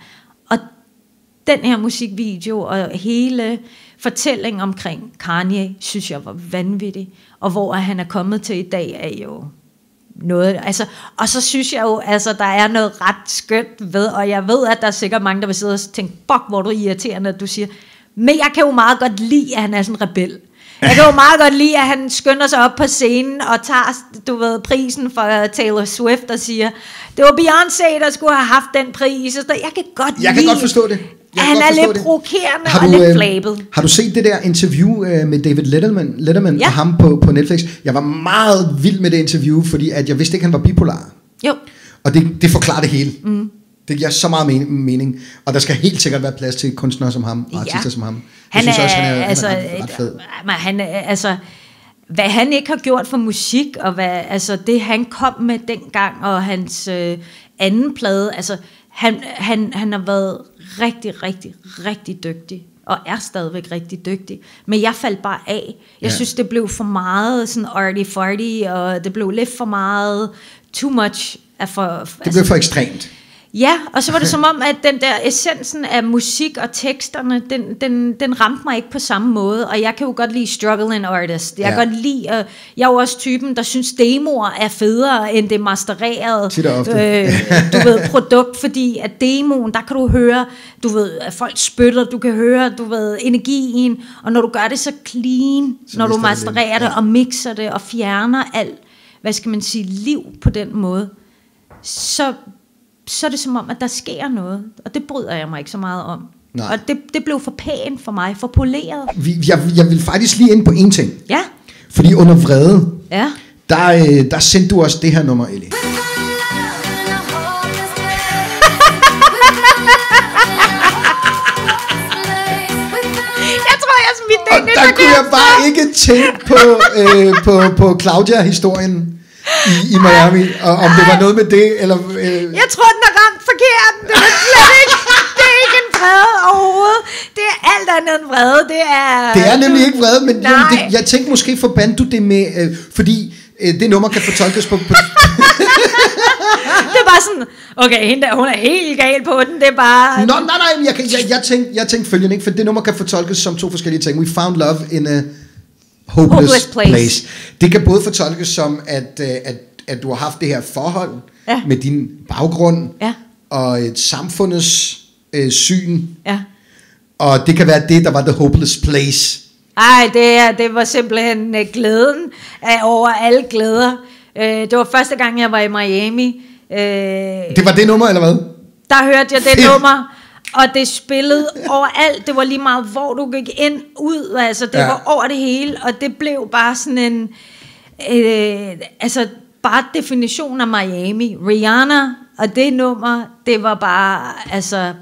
Den her musikvideo og hele fortællingen omkring Kanye, synes jeg var vanvittig. Og hvor han er kommet til i dag, er jo noget. Altså, og så synes jeg jo, altså, der er noget ret skønt ved, og jeg ved, at der er sikkert mange, der vil sidde og tænke, fuck, hvor er du irriterende, at du siger, men jeg kan jo meget godt lide, at han er sådan en rebel. Jeg kan jo [laughs] meget godt lide, at han skynder sig op på scenen og tager, du ved, prisen for Taylor Swift og siger, det var Beyoncé, der skulle have haft den pris. Jeg kan godt Jeg kan lide, godt forstå det. Jeg han er lidt det. provokerende Har og du, lidt øh, flabet. Har du set det der interview øh, med David Letterman, Letterman Ja. og ham på, på Netflix? Jeg var meget vild med det interview, fordi at jeg vidste ikke, han var bipolar. Jo, Og det, det forklarer det hele. Mm. Det giver så meget men- mening. Og der skal helt sikkert være plads til kunstnere som ham, og artister som ham. Jeg Han synes er, også, han er, altså, han er ret, ret fed. Han altså, hvad han ikke har gjort for musik, og hvad, altså, det han kom med dengang, og hans øh, anden plade, altså, han, han, han har været rigtig, rigtig, rigtig dygtig og er stadigvæk rigtig dygtig. Men jeg faldt bare af. Jeg Ja. synes, det blev for meget sådan arty-farty, og det blev lidt for meget too much. Af for, Det blev for ekstremt. Ja, og så var det som om, at den der essensen af musik og teksterne, den, den, den ramte mig ikke på samme måde, og jeg kan jo godt lide struggle and artist. Jeg Ja. kan godt lide, uh, jeg er jo også typen, der synes demoer er federe end det mastererede og øh, du ved, produkt, fordi at demoen, der kan du høre, du ved, at folk spytter, du kan høre, du ved, energien, og når du gør det så clean, Så når du det mastererer det Ja. og mixer det og fjerner alt, hvad skal man sige, liv på den måde, så, så er det som om, at der sker noget. Og det bryder jeg mig ikke så meget om. Nej. Og det, det blev for pænt for mig, for poleret. Vi, jeg, jeg vil faktisk lige ind på en ting. Ja, Fordi under vrede, ja. der, øh, der sendte du også det her nummer, Ellie. Jeg tror, jeg smidt Og der kunne jeg bare ikke tænke på, øh, på, på Claudia-historien i, i Miami, og om det var noget med det, eller... Øh, Jeg tror, den er ramt forkert. Det er slet ikke, det er ikke en vrede overhovedet. Det er alt andet end vrede. Det er... det er nemlig ikke vrede, men jo, det, jeg tænkte måske forbandt du det med, øh, fordi øh, det nummer kan fortolkes på... på [laughs] Det er bare sådan, okay, hende der, hun er helt gal på den. Det er bare... Nå, nej, nej, jeg, jeg, jeg, tænkte, jeg tænkte følgende, ikke? for det nummer kan fortolkes som to forskellige ting. We found love in a hopeless, Hopeless place. place. Det kan både fortolkes som, at, øh, at, at du har haft det her forhold Ja. med din baggrund Ja. og et samfundets øh, syn, Ja. og det kan være det, der var the hopeless place. Ej, det, er- det var simpelthen øh, glæden af over alle glæder. Øh, det var første gang, jeg var i Miami. Øh, Det var det nummer, eller hvad? der hørte jeg det nummer, og det spillede overalt. Det var lige meget, hvor du gik ind, ud. Altså, det Ja. var over det hele, og det blev bare sådan en... Øh, altså, bare definition af Miami. Rihanna og det nummer, det var bare, altså,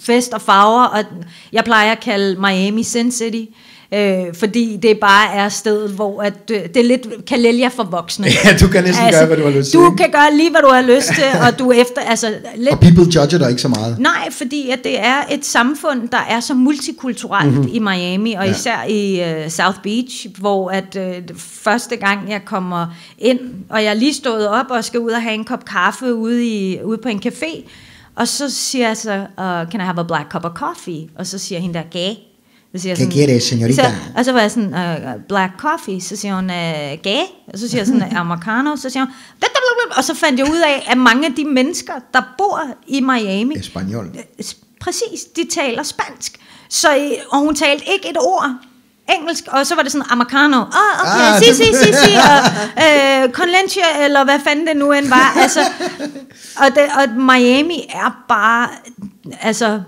fest og farver, og jeg plejer at kalde Miami Sin City, øh, fordi det bare er stedet, hvor at, øh, det er lidt Kalelia for voksne. [laughs] Ja, du kan næsten gøre, hvad du har lyst til, Du kan gøre lige, hvad du har lyst til, [laughs] og du er efter, altså, lidt Og people judger dig ikke så meget. Nej, fordi at det er et samfund, der er så multikulturelt mm-hmm. i Miami, og Ja. især i uh, South Beach, hvor at uh, første gang jeg kommer ind, og jeg er lige stået op og skal ud og have en kop kaffe ude, i, ude på en café, og så siger jeg så, uh, can I have a black cup of coffee? Og så siger hende der, gay. Så siger ¿Qué quieres, señorita? Så, og så var jeg sådan, uh, black coffee, så siger hun, uh, gay, og så siger jeg sådan, [laughs] americano, så siger hun, "Blablabla." og så fandt jeg ud af, at mange af de mennesker, der bor i Miami, Espanol. Præcis, de taler spansk. Så, øh, og hun talte ikke et ord engelsk, og så var det sådan americano. Ah, okay, Ah, si, si, si, si, [laughs] og øh, conlentia, eller hvad fanden det nu end var. Altså, og, det, og Miami er bare, altså,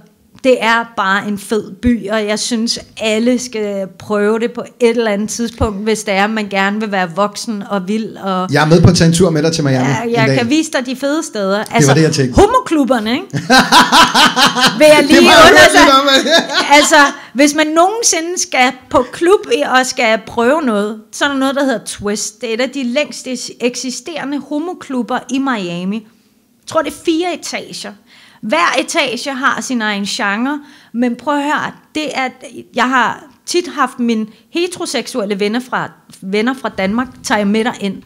det er bare en fed by, og jeg synes, alle skal prøve det på et eller andet tidspunkt, hvis det er, man gerne vil være voksen og vild. Og, Jeg er med på at tage en tur med dig til Miami Ja, jeg dag. kan vise dig de fede steder. Altså, det, jeg tænkte. Homoklubberne, ikke? [laughs] Vil jeg lige Det jeg under sig. [laughs] altså, hvis man nogensinde skal på klub og skal prøve noget, så er der noget, der hedder Twist. Det er et af de længst eksisterende homoklubber i Miami. Jeg tror, det er fire etager. Hver etage har sin egen genre, men prøv at høre, det er, jeg har tit haft mine heteroseksuelle venner fra, venner fra Danmark, tager jeg med dig ind.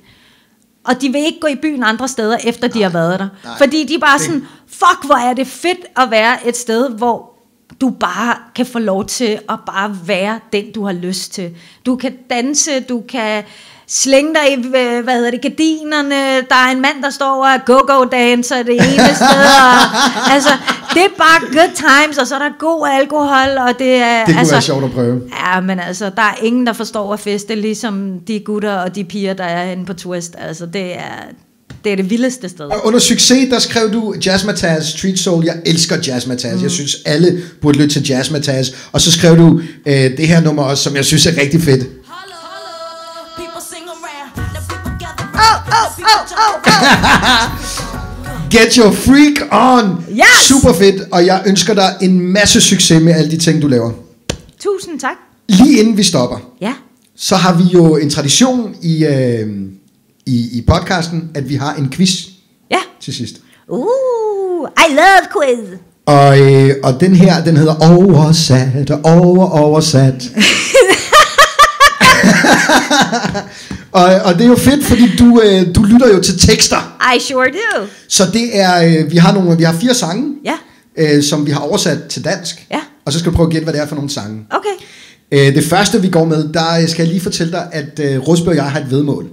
Og de vil ikke gå i byen andre steder, efter de har været der. nej. Fordi de er bare Det- sådan, fuck, hvor er det fedt at være et sted, hvor du bare kan få lov til at bare være den, du har lyst til. Du kan danse, du kan slæng dig i, hvad hedder det, gardinerne, der er en mand, der står og er go-go-dancer det ene [laughs] sted, og, altså, det er bare good times, og så er der god alkohol, og det er, Det kunne altså, være sjovt at prøve. Ja, men altså, der er ingen, der forstår at feste, ligesom de gutter og de piger, der er inde på Twist. Altså, det er det, er det vildeste sted. Og under succes, der skrev du Jazzmatazz, Street Soul. Jeg elsker Jazzmatazz. Mm. Jeg synes, alle burde lytte til Jazzmatazz. Og så skrev du øh, det her nummer også, som jeg synes er rigtig fedt. Gather [laughs] around. Get your freak on! Yes! Super fedt, og jeg ønsker dig en masse succes med alle de ting, du laver. Tusind tak. Lige inden vi stopper, Ja. så har vi jo en tradition i, øh, i, i podcasten, at vi har en quiz Ja. til sidst. Uh, I love quiz. Og, øh, og den her, den hedder Oversat, over, oversat. [laughs] og, og det er jo fedt, fordi du, øh, du lytter jo til tekster. I sure do. Så det er, øh, vi har nogle, vi har fire sange, Ja. øh, som vi har oversat til dansk. Ja. Og så skal du prøve at gætte, hvad det er for nogle sange. Okay. Øh, det første, vi går med, der skal jeg lige fortælle dig, at øh, Rusbe og jeg har et vedmål.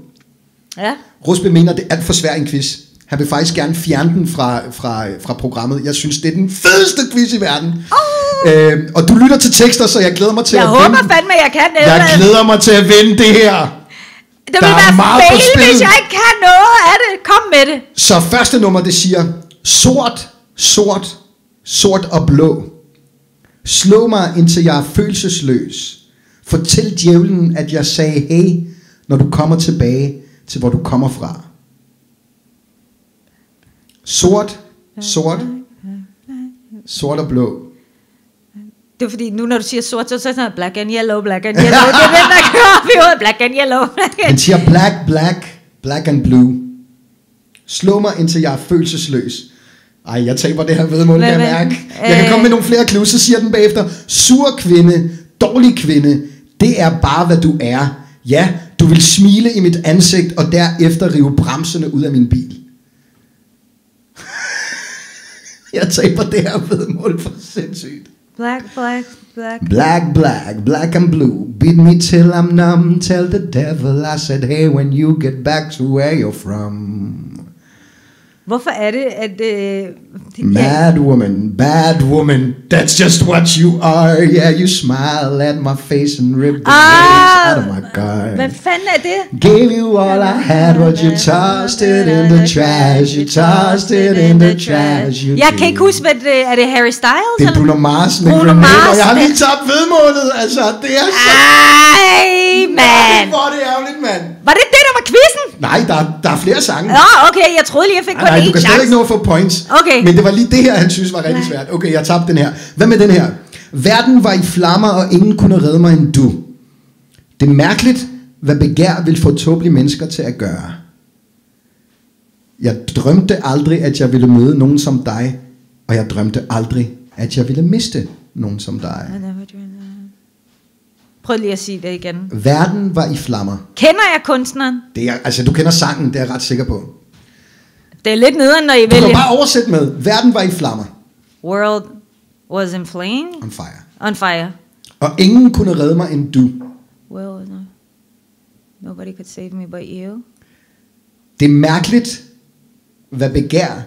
Ja. Rusbe mener, det er alt for svær en quiz. Han vil faktisk gerne fjerne den fra, fra, fra programmet. Jeg synes, det er den fedeste quiz i verden. Oh. Øh, og du lytter til tekster, så jeg glæder mig til Jeg at håber vinde. fandme, jeg kan det. Jeg glæder mig til at vinde det her. Det vil være meget fail, hvis jeg ikke kan noget af det. Kom med det. Så første nummer, det siger, sort, sort, sort og blå. Slå mig, indtil jeg er følelsesløs. Fortæl djævlen, at jeg sagde hey, når du kommer tilbage til, hvor du kommer fra. Sort, sort, sort og blå. Det er fordi, nu når du siger sort, så er det sådan black and yellow, black and yellow. Det er den, der kører op i hovedet. Black and yellow. Black Han siger black, black, black and blue. Slå mig, indtil jeg er følelsesløs. Ej, jeg taber det her vedmål, kan jeg mærke. Jeg kan komme med nogle flere clues, så siger den bagefter. Sur kvinde, dårlig kvinde, det er bare, hvad du er. Ja, du vil smile i mit ansigt, og derefter rive bremserne ud af min bil. [laughs] jeg taber det her vedmål for sindssygt. Black, black, black. Black, black, black and blue. Beat me till I'm numb. Tell the devil I said, hey, when you get back to where you're from. Hvorfor er det, at... Øh, det, Mad woman, bad woman, that's just what you are. Yeah, you smile at my face and rip the Ah, out of my car. Hvad fanden er det? Gave you all I had, but you tossed it in the trash. You tossed it in the trash. You Jeg kan ikke huske, hvad det er. Det Harry Styles? Det er? Bruno Mars med Bruno Mars jeg har lige tabt vedmålet. Altså, det er så... Ej, mand. Hvor er det ærgerligt, mand. Var det det, der var quizzen? Nej, der, der er flere sange. Nå, okay, jeg troede lige, jeg fik kun Nej, nej, du én kan chance. ikke nå at få points. Okay. Men det var lige det her, han synes var rigtig svært. Okay, jeg tabte den her. Hvad med den her? Verden var i flammer, og ingen kunne redde mig end du. Det er mærkeligt, hvad begær vil få tåbelige mennesker til at gøre. Jeg drømte aldrig, at jeg ville møde nogen som dig, og jeg drømte aldrig, at jeg ville miste nogen som dig. Prøv lige at sige det igen. Verden var i flammer. Kender jeg kunstneren? Det er, altså, du kender sangen, det er jeg ret sikker på. Det er lidt nederen, når I Du kan vælger. bare oversætte med, verden var i flammer. World was in flame. On fire. On fire. Og ingen kunne redde mig end du. Well, no. Nobody could save me but you. Det er mærkeligt, hvad begær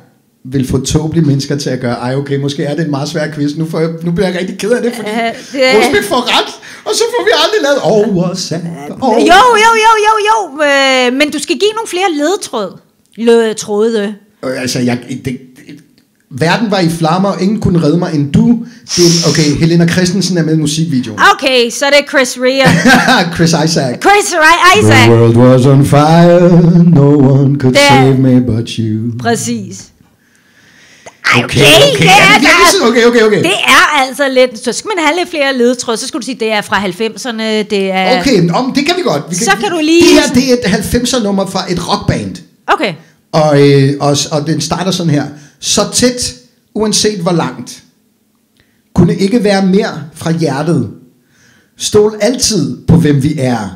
vil få tåbelige mennesker til at gøre. Ej, okay, måske er det en meget svær quiz. Nu, får jeg, nu bliver jeg rigtig ked af det, fordi uh, det er- Rosby får ret, og så får vi aldrig lavet oversat. Oh. Jo, jo, jo, jo, jo. Øh, men du skal give nogle flere ledetråd. Ledetråde. Øh, Altså, jeg, det, det, verden var i flammer, og ingen kunne redde mig end du. Det, er- okay, Helena Christensen er med i musikvideoen. Okay, så er det Chris Rea. [laughs] Chris Isaac. Chris Isaac. The world was on fire, no one could Det- save me but you. Præcis. Okay, okay, okay, det er er, det der- sådan? Okay, okay, okay. Det er altså lidt, så skal man have lidt flere ledetråde, så skal du sige, det er fra 90'erne, det er... Okay, om, det kan vi godt. Vi Så kan, kan du lige- Det her, det er et 90'er nummer fra et rockband. Okay. Og, øh, og, og den starter sådan her. Så tæt, uanset hvor langt. Kunne ikke være mere fra hjertet. Stol altid på, hvem vi er.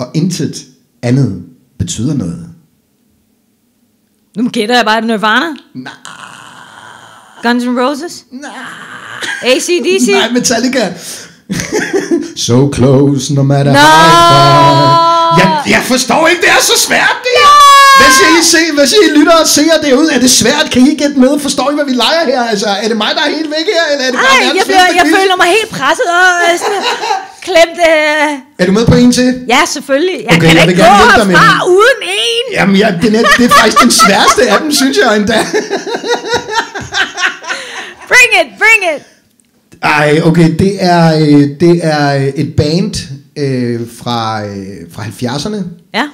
Og intet andet betyder noget. Nu gætter jeg bare Nirvana. Nej, Guns N' Roses. nej, ACDC. nej, Metallica. so close, no matter Nå! how far. Jeg, jeg forstår ikke, det er så svært, det her. Hvad siger I, se, hvad siger I lytter og ser derude? Er det svært? Kan I gætte med? Forstår I, hvad vi leger her? Altså, er det mig, der er helt væk her, eller er det bare Ej, jeg, bliver, jeg føler mig helt presset og øh, [laughs] sådan, klemt. Øh. Er du med på en til? Ja, selvfølgelig. Jeg Okay, kan jeg vil ikke gå gerne hjælpe dig med herfra den. uden en. Jamen, ja, den er, det er faktisk den sværeste af dem, synes jeg endda. [laughs] Bring it, bring it. Ej, okay, det er, øh, det er øh, et band øh, fra, øh, fra 70'erne. Ja,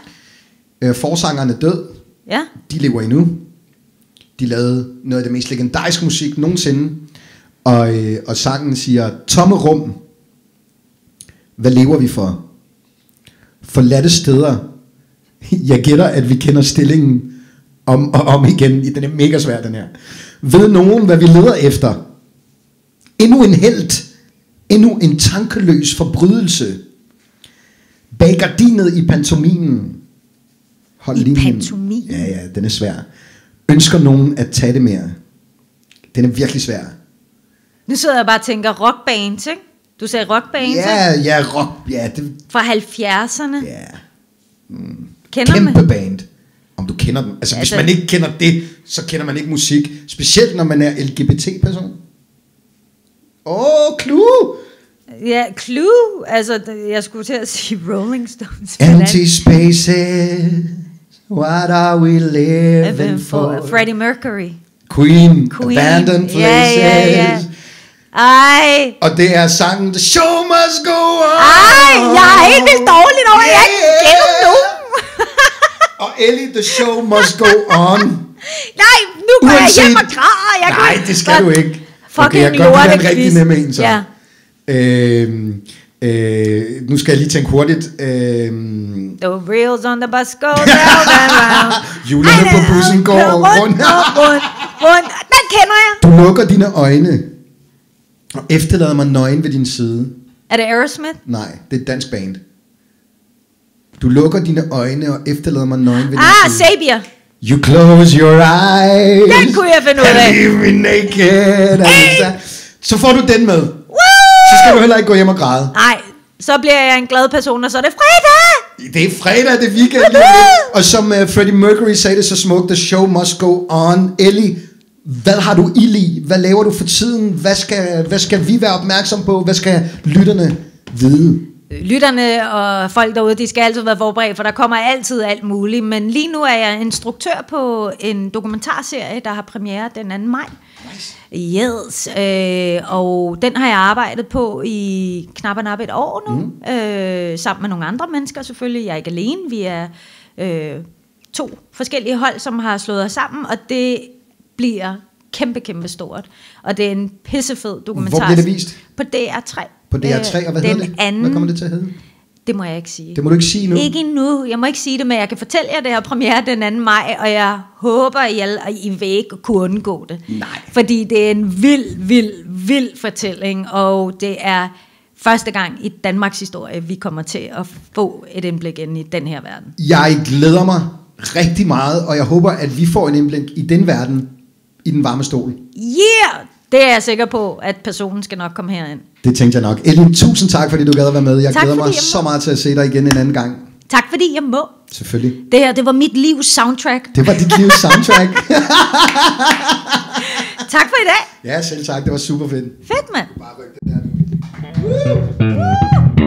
Øh, forsangeren er død. ja. De lever endnu. De lavede noget af det mest legendariske musik nogensinde. Og, øh, og sangen siger, tomme rum, hvad lever vi for? Forladte steder. Jeg gætter, at vi kender stillingen om og om igen. Den er mega svær, den her. Ved nogen, hvad vi leder efter? Endnu en held. Endnu en tankeløs forbrydelse. Bag gardinet i pantomimen. Hold I linjen. pantomimen? Ja, ja, den er svær. Ønsker nogen at tage det mere? Den er virkelig svær. Nu sidder jeg bare og tænker rockbands, ikke? Du sagde rockbands, Ja, ja, rock, ja, det, Fra 70'erne. ja. Kender Kæmpe man? band. Om du kender dem. Altså, hvis Altså- man ikke kender det, så kender man ikke musik. Specielt når man er LGBT-person. Åh, oh, Clue! Ja, Clue. Altså, jeg skulle til at sige Rolling Stones. Empty spaces. What are we living for for? Freddie Mercury. Queen, Queen. Abandoned Places. Ja, ja, ja. Ej, Og det er sangen The Show Must Go On. ej, jeg er helt vildt dårlig over, at jeg ikke Yeah. kender nogen. [laughs] Og Ellie, The Show Must Go On. Nej, nu går jeg Uanset- hjem og græder. Jeg Nej, det skal du ikke. Fucking jeg kan godt dig en rigtig nem en, så. Ja. Øhm, øh, nu skal jeg lige tænke hurtigt. Øhm, The wheels on the bus go [laughs] round and round. Hjulene på bussen går rundt. rundt. rundt, rundt. Den kender jeg. du lukker dine øjne og efterlader mig nøgen ved din side. Er det Aerosmith? Nej, det er et dansk band. Du lukker dine øjne og efterlader mig nøgen ved din Ah, side. Sabier. You close your eyes. Den kunne jeg finde ud af. Leave me naked. Hey! Så får du den med. Woo! Så skal du heller ikke gå hjem og græde. Nej, så bliver jeg en glad person, og så er det fredag. Det er fredag, det er weekend. Og som uh, Freddie Mercury sagde det så smukt, the show must go on. Ellie, hvad har du ild i? Hvad laver du for tiden? Hvad skal, hvad skal vi være opmærksom på? Hvad skal lytterne vide? Lytterne og folk derude, de skal altid være forberedt, for der kommer altid alt muligt. Men lige nu er jeg instruktør på en dokumentarserie, der har premiere den 2. maj. Yes, øh, og den har jeg arbejdet på i knap og nap et år nu, mm. øh, sammen med nogle andre mennesker selvfølgelig. Jeg er ikke alene, vi er øh, to forskellige hold, som har slået os sammen, og det bliver kæmpe, kæmpe stort. Og det er en pissefed dokumentar. Hvor bliver det vist? På DR3. På DR3, og hvad Øh, hedder den det? Anden, Hvad kommer det til at hedde? det må jeg ikke sige. Det må du ikke sige nu. Ikke endnu. Jeg må ikke sige det, men jeg kan fortælle jer, det har premiere den 2. maj, og jeg håber, I, alle, at I vil ikke kunne undgå det. Nej. Fordi det er en vild, vild, vild fortælling, og det er første gang i Danmarks historie, vi kommer til at få et indblik ind i den her verden. Jeg glæder mig rigtig meget, og jeg håber, at vi får en indblik i den verden, i den varme stol. Yeah! Det er jeg sikker på, at personen skal nok komme herind. Det tænkte jeg nok. Ellen, tusind tak, fordi du gad at være med. Jeg Tak, glæder mig jeg så meget til at se dig igen en anden gang. Tak fordi jeg må. Selvfølgelig. Det her, det var mit livs soundtrack. Det var dit livs soundtrack. [laughs] Tak for i dag. ja, selv tak. Det var super fedt. Fedt, mand. Bare ryk det der nu. Woo!